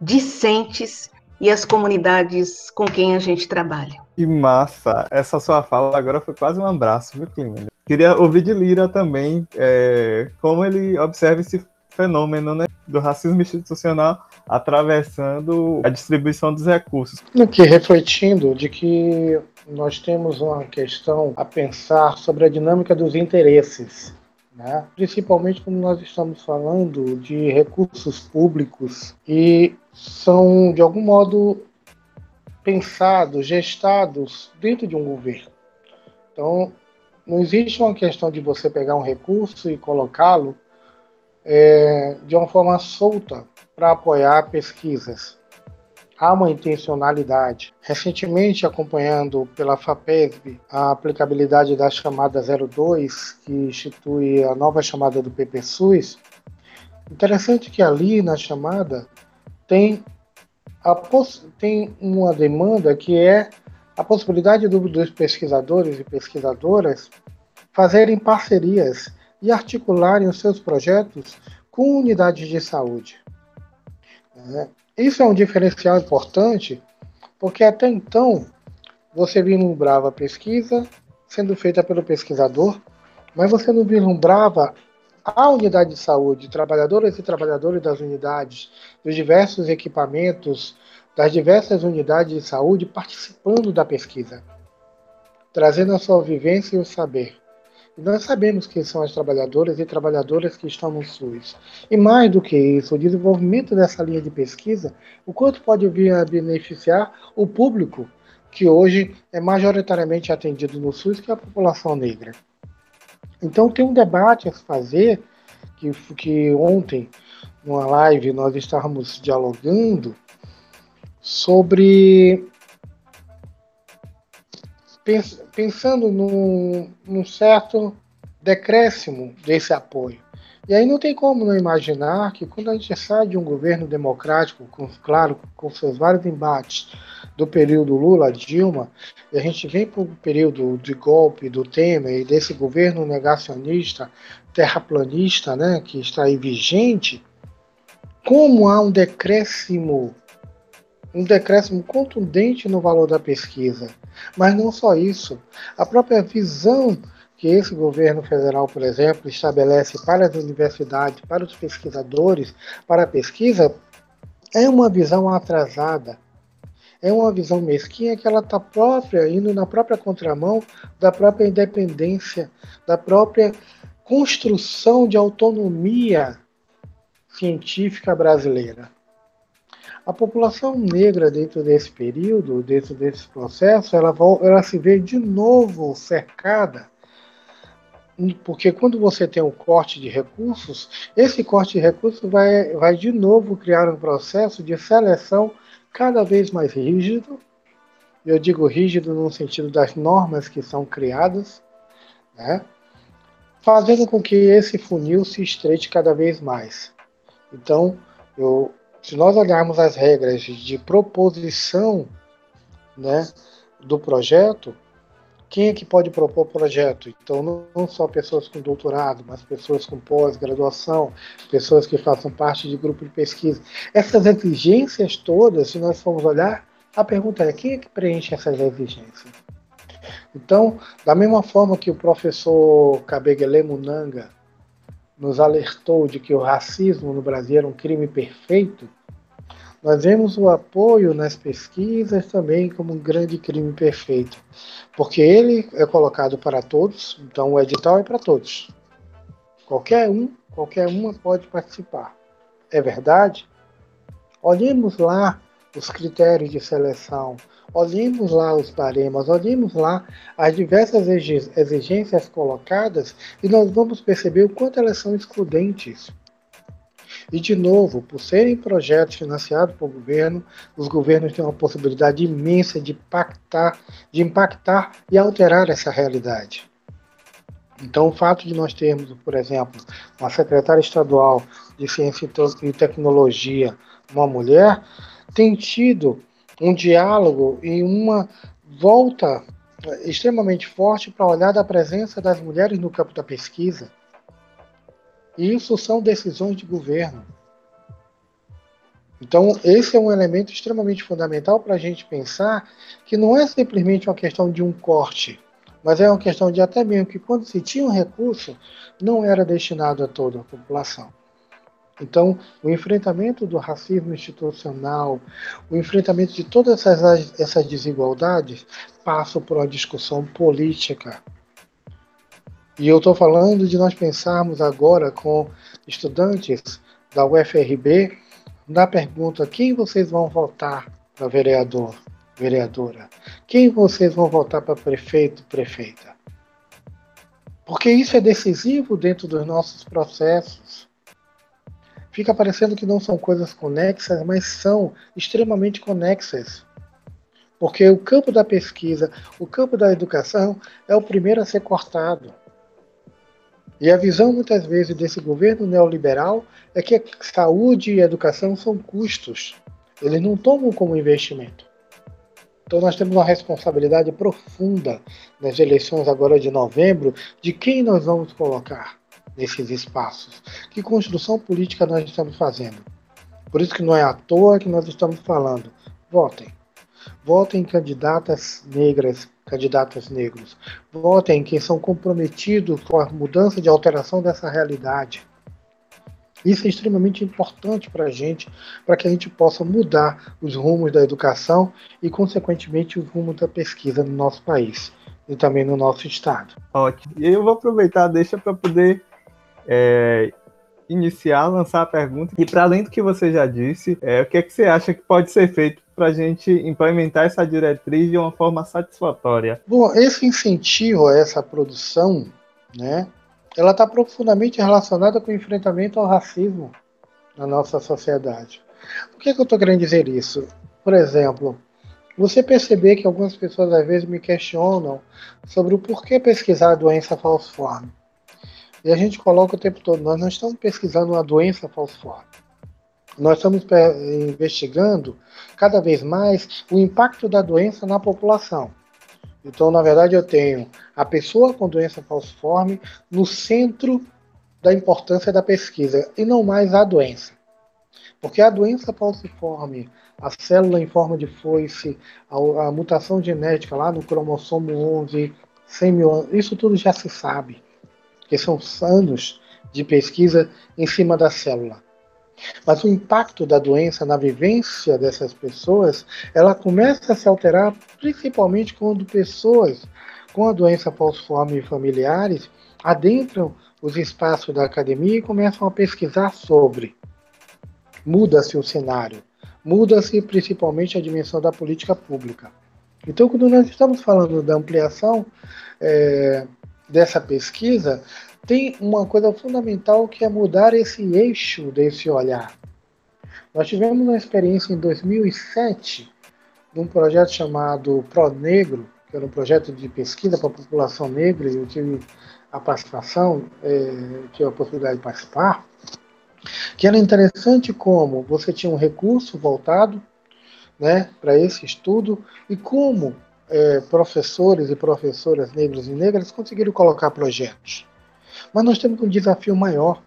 Speaker 2: discentes e as comunidades com quem a gente trabalha.
Speaker 1: Que massa! Essa sua fala agora foi quase um abraço, viu, Clínia? Queria ouvir de Lira também é, como ele observa esse fenômeno né, do racismo institucional atravessando a distribuição dos recursos.
Speaker 3: Aqui, refletindo de que nós temos uma questão a pensar sobre a dinâmica dos interesses, né? principalmente quando nós estamos falando de recursos públicos e são, de algum modo, pensados, gestados dentro de um governo. Então, não existe uma questão de você pegar um recurso e colocá-lo é, de uma forma solta para apoiar pesquisas. Há uma intencionalidade. Recentemente, acompanhando pela FAPESB a aplicabilidade da chamada 02, que institui a nova chamada do PPSUS, interessante que ali na chamada tem, a tem uma demanda que é a possibilidade do, dos pesquisadores e pesquisadoras fazerem parcerias e articularem os seus projetos com unidades de saúde. É, isso é um diferencial importante, porque até então você vislumbrava a pesquisa sendo feita pelo pesquisador, mas você não vislumbrava a unidade de saúde, trabalhadoras e trabalhadores das unidades, dos diversos equipamentos, das diversas unidades de saúde participando da pesquisa, trazendo a sua vivência e o saber. Nós sabemos quem são as trabalhadoras e trabalhadoras que estão no SUS. E mais do que isso, o desenvolvimento dessa linha de pesquisa, o quanto pode vir a beneficiar o público que hoje é majoritariamente atendido no SUS, que é a população negra. Então tem um debate a se fazer, que, que ontem, numa live, nós estávamos dialogando sobre pensando num, num certo decréscimo desse apoio. E aí não tem como não imaginar que quando a gente sai de um governo democrático, com, claro, com seus vários embates do período Lula-Dilma, e a gente vem para o período de golpe do Temer e desse governo negacionista, terraplanista, né, que está aí vigente, como há um decréscimo, um decréscimo contundente no valor da pesquisa. Mas não só isso, a própria visão que esse governo federal, por exemplo, estabelece para as universidades, para os pesquisadores, para a pesquisa, é uma visão atrasada. É uma visão mesquinha que ela está própria, indo na própria contramão da própria independência, da própria construção de autonomia científica brasileira. A população negra dentro desse período, dentro desse processo, ela, ela se vê de novo cercada porque quando você tem um corte de recursos, esse corte de recursos vai, vai de novo criar um processo de seleção cada vez mais rígido. Eu digo rígido no sentido das normas que são criadas, né? fazendo com que esse funil se estreite cada vez mais. Então, eu, se nós olharmos as regras de proposição né, do projeto, quem é que pode propor projeto? Então, não só pessoas com doutorado, mas pessoas com pós-graduação, pessoas que façam parte de grupo de pesquisa. Essas exigências todas, se nós formos olhar, a pergunta é: quem é que preenche essas exigências? Então, da mesma forma que o professor Kabegele Munanga nos alertou de que o racismo no Brasil era um crime perfeito, nós vemos o apoio nas pesquisas também como um grande crime perfeito, porque ele é colocado para todos, então o edital é para todos. Qualquer um, qualquer uma pode participar. É verdade? Olhemos lá os critérios de seleção, olhemos lá os baremas, olhemos lá as diversas exigências colocadas e nós vamos perceber o quanto elas são excludentes. E, de novo, por serem projetos financiados pelo governo, os governos têm uma possibilidade imensa de impactar, de impactar e alterar essa realidade. Então, o fato de nós termos, por exemplo, uma secretária estadual de Ciência e Tecnologia, uma mulher, tem tido um diálogo e uma volta extremamente forte para olhar da presença das mulheres no campo da pesquisa. Isso são decisões de governo. Então, esse é um elemento extremamente fundamental para a gente pensar que não é simplesmente uma questão de um corte, mas é uma questão de até mesmo que quando se tinha um recurso, não era destinado a toda a população. Então, o enfrentamento do racismo institucional, o enfrentamento de todas essas, essas desigualdades, passa por uma discussão política. E eu estou falando de nós pensarmos agora com estudantes da UFRB na pergunta: quem vocês vão votar para vereador, vereadora? Quem vocês vão votar para prefeito, prefeita? Porque isso é decisivo dentro dos nossos processos fica parecendo que não são coisas conexas, mas são extremamente conexas. Porque o campo da pesquisa, o campo da educação é o primeiro a ser cortado. E a visão muitas vezes desse governo neoliberal é que saúde e educação são custos. Eles não tomam como investimento. Então nós temos uma responsabilidade profunda nas eleições agora de novembro de quem nós vamos colocar nesses espaços. Que construção política nós estamos fazendo? Por isso que não é à toa que nós estamos falando. Votem. Votem em candidatas negras, candidatos negros. Votem em quem são comprometidos com a mudança de alteração dessa realidade. Isso é extremamente importante para a gente, para que a gente possa mudar os rumos da educação e, consequentemente, os rumos da pesquisa no nosso país e também no nosso estado.
Speaker 1: Ótimo. E eu vou aproveitar, deixa para poder é, iniciar, lançar a pergunta. E para além do que você já disse, é, o que, é que você acha que pode ser feito para a gente implementar essa diretriz de uma forma satisfatória?
Speaker 3: Bom, esse incentivo a essa produção, né, ela está profundamente relacionada com o enfrentamento ao racismo na nossa sociedade. Por que, que eu estou querendo dizer isso? Por exemplo, você perceber que algumas pessoas às vezes me questionam sobre o porquê pesquisar a doença falciforme. E a gente coloca o tempo todo, nós não estamos pesquisando uma doença falciforme. Nós estamos investigando cada vez mais o impacto da doença na população. Então, na verdade, eu tenho a pessoa com doença falciforme no centro da importância da pesquisa e não mais a doença. Porque a doença falciforme, a célula em forma de foice, a, a mutação genética lá no cromossomo 11, 100 mil, isso tudo já se sabe que são anos de pesquisa em cima da célula. Mas o impacto da doença na vivência dessas pessoas, ela começa a se alterar principalmente quando pessoas com a doença falciforme familiares adentram os espaços da academia e começam a pesquisar sobre. Muda-se o cenário, muda-se principalmente a dimensão da política pública. Então, quando nós estamos falando da ampliação é, dessa pesquisa tem uma coisa fundamental que é mudar esse eixo desse olhar. Nós tivemos uma experiência em 2007 num projeto chamado Pro Negro, que era um projeto de pesquisa para a população negra, e eu tive a participação, é, tive a possibilidade de participar, que era interessante como você tinha um recurso voltado né, para esse estudo e como é, professores e professoras negros e negras conseguiram colocar projetos. Mas nós temos um desafio maior,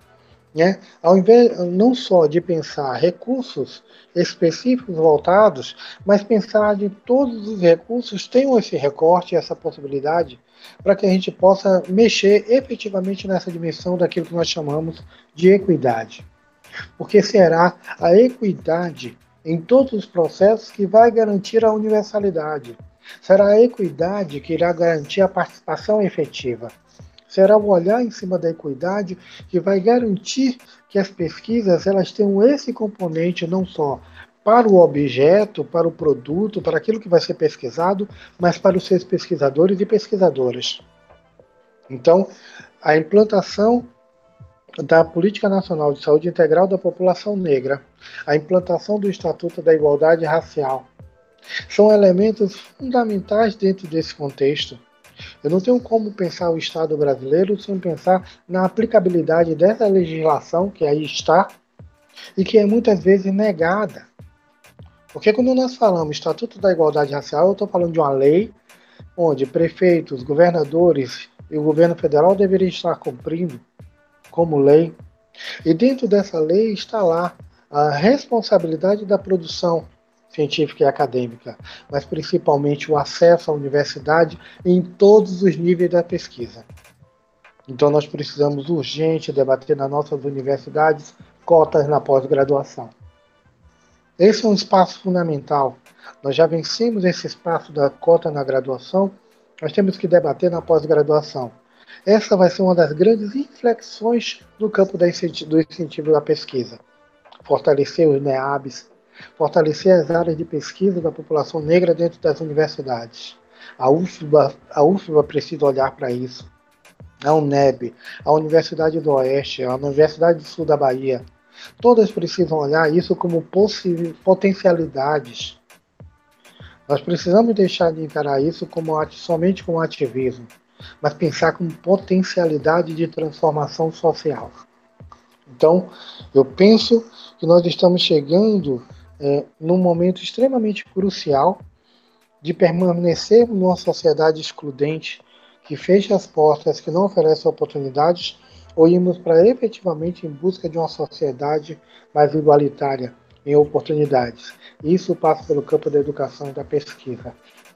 Speaker 3: né? Ao invés não só de pensar recursos específicos voltados, mas pensar de todos os recursos tenham esse recorte, essa possibilidade, para que a gente possa mexer efetivamente nessa dimensão daquilo que nós chamamos de equidade. Porque será a equidade em todos os processos que vai garantir a universalidade. Será a equidade que irá garantir a participação efetiva. Será o olhar em cima da equidade que vai garantir que as pesquisas elas tenham esse componente não só para o objeto, para o produto, para aquilo que vai ser pesquisado, mas para os seus pesquisadores e pesquisadoras. Então, a implantação da Política Nacional de Saúde Integral da População Negra, a implantação do Estatuto da Igualdade Racial, são elementos fundamentais dentro desse contexto. Eu não tenho como pensar o Estado brasileiro sem pensar na aplicabilidade dessa legislação que aí está e que é muitas vezes negada. Porque quando nós falamos Estatuto da Igualdade Racial, eu estou falando de uma lei onde prefeitos, governadores e o governo federal deveriam estar cumprindo como lei. E dentro dessa lei está lá a responsabilidade da produção científica e acadêmica, mas principalmente o acesso à universidade em todos os níveis da pesquisa. Então nós precisamos urgente debater nas nossas universidades cotas na pós-graduação. Esse é um espaço fundamental. Nós já vencemos esse espaço da cota na graduação, nós temos que debater na pós-graduação. Essa vai ser uma das grandes inflexões no campo do incentivo da pesquisa. Fortalecer os NEABs, fortalecer as áreas de pesquisa da população negra dentro das universidades. A UFBA, a UFBA precisa olhar para isso. A UNEB, a Universidade do Oeste, a Universidade do Sul da Bahia, todas precisam olhar isso como potencialidades. Nós precisamos deixar de encarar isso como somente como ativismo, mas pensar como potencialidade de transformação social. Então, eu penso que nós estamos chegando é, num momento extremamente crucial de permanecermos numa sociedade excludente que fecha as portas, que não oferece oportunidades, ou irmos para efetivamente em busca de uma sociedade mais igualitária em oportunidades. Isso passa pelo campo da educação e da pesquisa.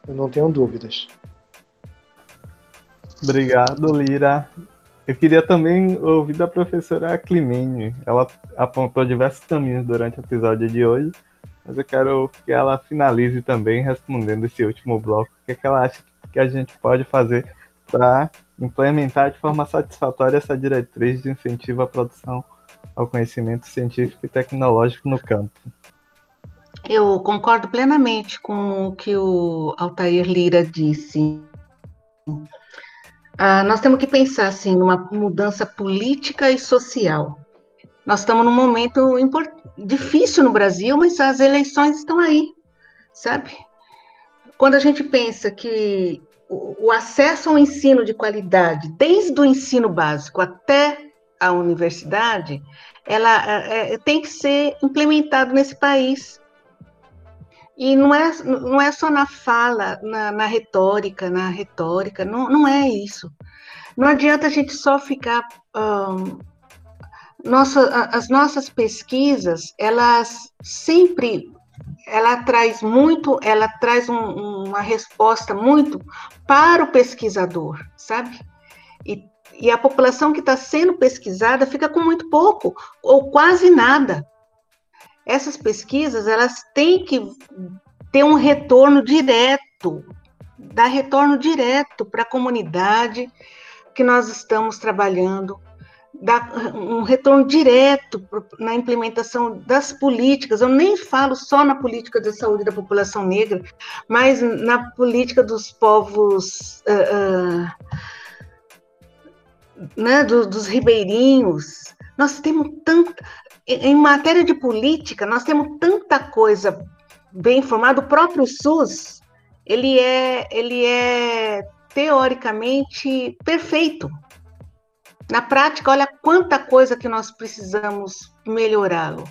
Speaker 3: Eu não tenho dúvidas.
Speaker 1: Obrigado, Lira. Eu queria também ouvir da professora Climene. Ela apontou diversos caminhos durante o episódio de hoje mas eu quero que ela finalize também respondendo esse último bloco. O que, é que ela acha que a gente pode fazer para implementar de forma satisfatória essa diretriz de incentivo à produção ao conhecimento científico e tecnológico no campo?
Speaker 2: Eu concordo plenamente com o que o Altair Lira disse. Ah, nós temos que pensar assim numa mudança política e social. Nós estamos num momento difícil no Brasil, mas as eleições estão aí, sabe? Quando a gente pensa que o, acesso ao ensino de qualidade, desde o ensino básico até a universidade, ela é, é tem que ser implementado nesse país. E não é, não é só na fala, na, na retórica, na retórica, não, não é isso. Não adianta a gente só ficar um, nossa, as nossas pesquisas, elas sempre, ela traz muito, ela traz um, uma resposta muito para o pesquisador, sabe? E, e a população que está sendo pesquisada fica com muito pouco ou quase nada. Essas pesquisas, elas têm que ter um retorno direto, dar retorno direto para a comunidade que nós estamos trabalhando, dar um retorno direto na implementação das políticas. Eu nem falo só na política de saúde da população negra, mas na política dos povos, uh, uh, né, do, dos ribeirinhos. Nós temos tanta, em matéria de política, nós temos tanta coisa bem informada. O próprio SUS, ele é, ele é teoricamente perfeito na prática, olha quanta coisa que nós precisamos melhorá-lo.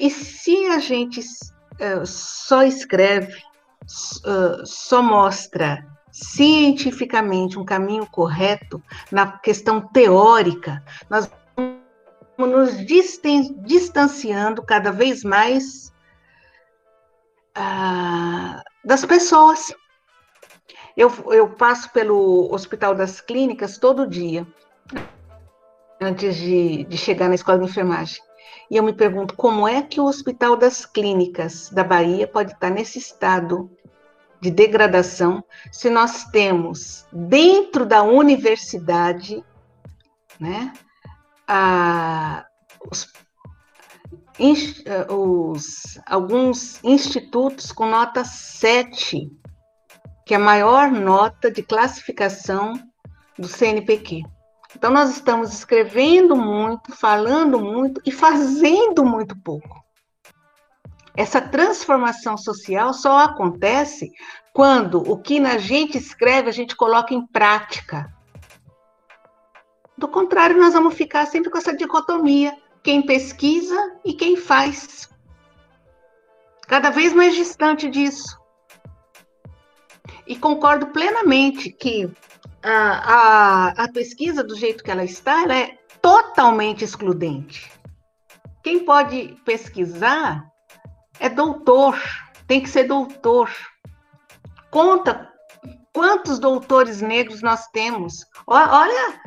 Speaker 2: E se a gente uh, só escreve, uh, só mostra cientificamente um caminho correto na questão teórica, nós vamos nos distanciando cada vez mais uh, das pessoas. Eu, eu passo pelo Hospital das Clínicas todo dia antes de, de chegar na escola de enfermagem. E eu me pergunto como é que o Hospital das Clínicas da Bahia pode estar nesse estado de degradação se nós temos dentro da universidade né? Ah, os, os, alguns institutos com nota 7, que é a maior nota de classificação do CNPq. Então, nós estamos escrevendo muito, falando muito e fazendo muito pouco. Essa transformação social só acontece quando o que a gente escreve a gente coloca em prática. Do contrário, nós vamos ficar sempre com essa dicotomia: quem pesquisa e quem faz. Cada vez mais distante disso. E concordo plenamente que a, a, pesquisa, do jeito que ela está, ela é totalmente excludente. Quem pode pesquisar é doutor, tem que ser doutor. Conta quantos doutores negros nós temos. Olha,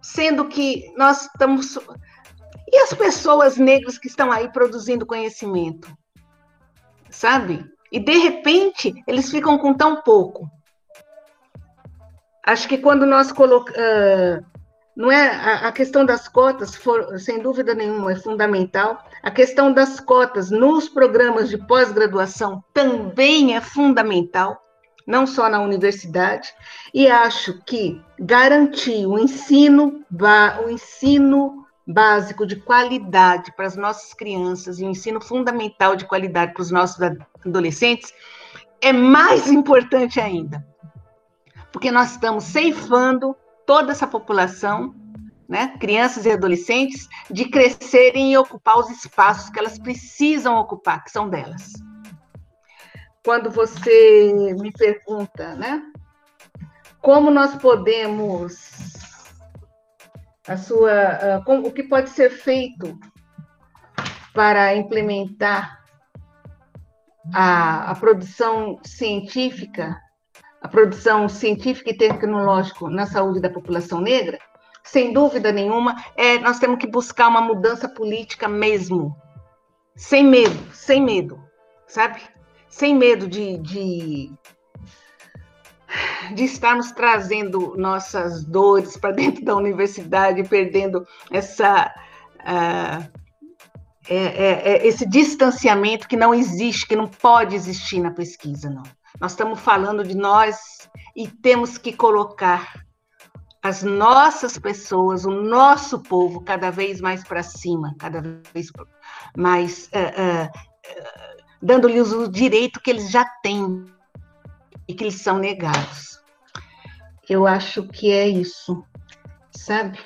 Speaker 2: sendo que nós estamos. E as pessoas negras que estão aí produzindo conhecimento? Sabe? E de repente eles ficam com tão pouco. Acho que quando nós colocamos. Uh, não é a, a, questão das cotas, for, sem dúvida nenhuma, é fundamental. A questão das cotas nos programas de pós-graduação também é fundamental, não só na universidade. E acho que garantir o ensino, o ensino básico de qualidade para as nossas crianças e o ensino fundamental de qualidade para os nossos adolescentes é mais importante ainda porque nós estamos ceifando toda essa população, né, crianças e adolescentes, de crescerem e ocupar os espaços que elas precisam ocupar, que são delas. Quando você me pergunta, né, como nós podemos a sua, uh, o que pode ser feito para implementar a, a produção científica a produção científica e tecnológica na saúde da população negra, sem dúvida nenhuma, é, nós temos que buscar uma mudança política mesmo. Sem medo, sem medo, sabe? Sem medo de, de, de estarmos trazendo nossas dores para dentro da universidade, perdendo essa. Uh, é, é, é, esse distanciamento que não existe, que não pode existir na pesquisa, não. Nós estamos falando de nós e temos que colocar as nossas pessoas, o nosso povo, cada vez mais para cima, cada vez mais uh, uh, uh, dando-lhes o direito que eles já têm e que eles são negados. Eu acho que é isso, sabe?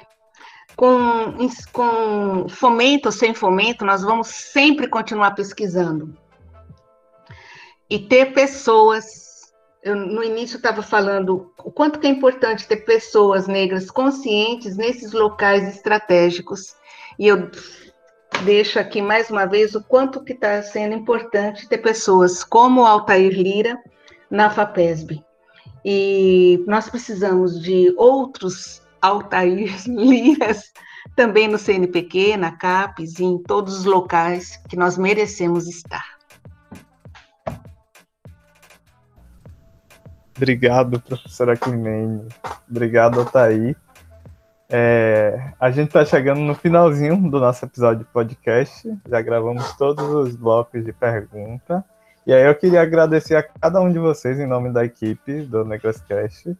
Speaker 2: Com, com fomento ou sem fomento, nós vamos sempre continuar pesquisando e ter pessoas. Eu, no início estava falando o quanto é importante ter pessoas negras conscientes nesses locais estratégicos. E eu deixo aqui mais uma vez o quanto que está sendo importante ter pessoas como Altair Lira na FAPESB. E nós precisamos de outros Altair *laughs* Liras também no CNPq, na CAPES e em todos os locais que nós merecemos estar.
Speaker 1: Obrigado, professora Climene. Obrigado, Othaí. É, a gente está chegando no finalzinho do nosso episódio de podcast. Já gravamos todos os blocos de pergunta. E aí eu queria agradecer a cada um de vocês, em nome da equipe do Negroscast,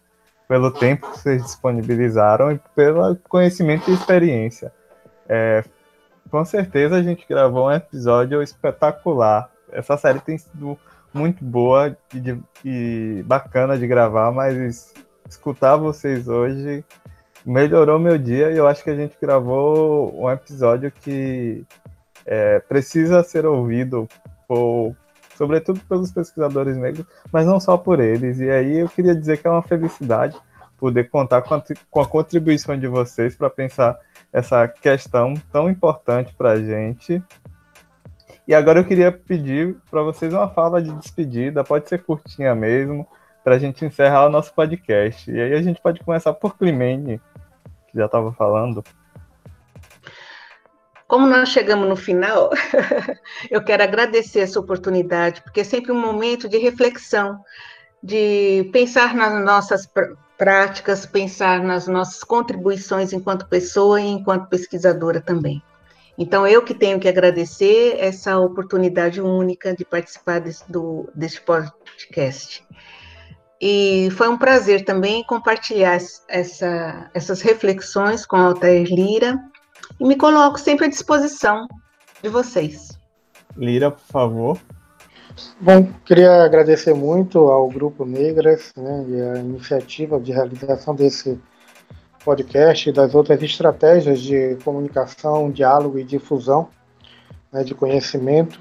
Speaker 1: pelo tempo que vocês disponibilizaram e pelo conhecimento e experiência. É, com certeza a gente gravou um episódio espetacular. Essa série tem sido muito boa e, e bacana de gravar, mas escutar vocês hoje melhorou meu dia e eu acho que a gente gravou um episódio que é, precisa ser ouvido por, sobretudo pelos pesquisadores negros, mas não só por eles. E aí eu queria dizer que é uma felicidade poder contar com a, com a contribuição de vocês para pensar essa questão tão importante para a gente e agora eu queria pedir para vocês uma fala de despedida, pode ser curtinha mesmo, para a gente encerrar o nosso podcast. E aí a gente pode começar por Climene, que já estava falando.
Speaker 2: Como nós chegamos no final, *laughs* eu quero agradecer essa oportunidade, porque é sempre um momento de reflexão. de pensar nas nossas práticas, pensar nas nossas contribuições enquanto pessoa e enquanto pesquisadora também. Então, eu que tenho que agradecer essa oportunidade única de participar desse, do, desse podcast. E foi um prazer também compartilhar essa, essas reflexões com a Altair Lira e me coloco sempre à disposição de vocês.
Speaker 1: Lira, por favor.
Speaker 3: Bom, queria agradecer muito ao Grupo Negras né, e a iniciativa de realização desse podcast e das outras estratégias de comunicação, diálogo e difusão né, de conhecimento.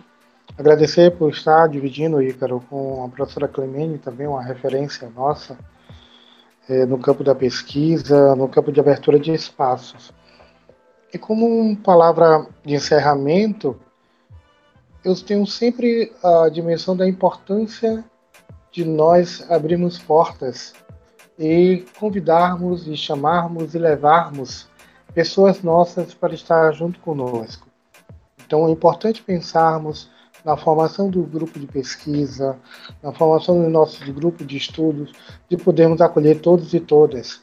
Speaker 3: Agradecer por estar dividindo, Ícaro, com a professora Clemene, também uma referência nossa é, no campo da pesquisa, no campo de abertura de espaços. E como palavra de encerramento, eu tenho sempre a dimensão da importância de nós abrirmos portas e convidarmos e chamarmos e levarmos pessoas nossas para estar junto conosco. Então é importante pensarmos na formação do grupo de pesquisa, na formação do nosso grupo de estudos, de podermos acolher todos e todas.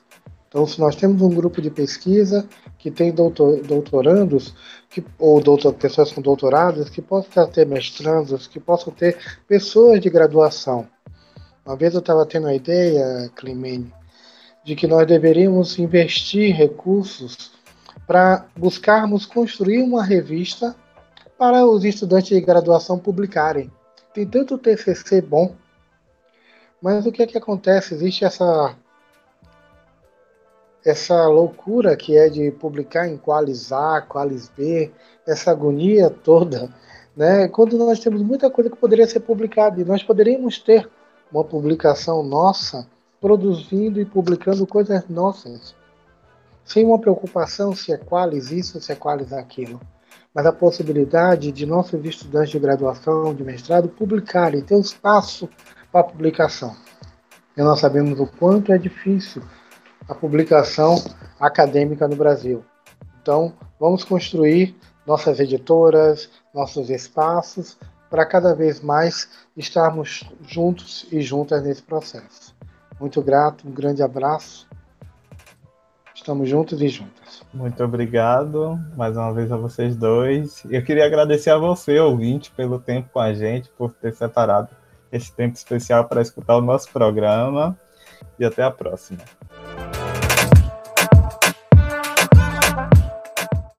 Speaker 3: Então, se nós temos um grupo de pesquisa que tem doutor, doutorandos, que, ou doutor, pessoas com doutorados, que possam ter mestrandos, que possam ter pessoas de graduação. Uma vez eu estava tendo a ideia, Climene, de que nós deveríamos investir recursos para buscarmos construir uma revista para os estudantes de graduação publicarem. Tem tanto TCC bom, mas o que é que acontece? Existe essa essa loucura que é de publicar em Qualis A, Qualis B, essa agonia toda, né? Quando nós temos muita coisa que poderia ser publicada e nós poderíamos ter uma publicação nossa produzindo e publicando coisas nossas, sem uma preocupação se é Qualis isso, se é Qualis aquilo, mas a possibilidade de nossos estudantes de graduação, de mestrado, publicarem, ter um espaço para publicação. E nós sabemos o quanto é difícil a publicação acadêmica no Brasil. Então, vamos construir nossas editoras, nossos espaços, para cada vez mais estarmos juntos e juntas nesse processo. Muito grato, um grande abraço. Estamos juntos e juntas.
Speaker 1: Muito obrigado mais uma vez a vocês dois. Eu queria agradecer a você, ouvinte, pelo tempo com a gente, por ter separado esse tempo especial para escutar o nosso programa. E até a próxima.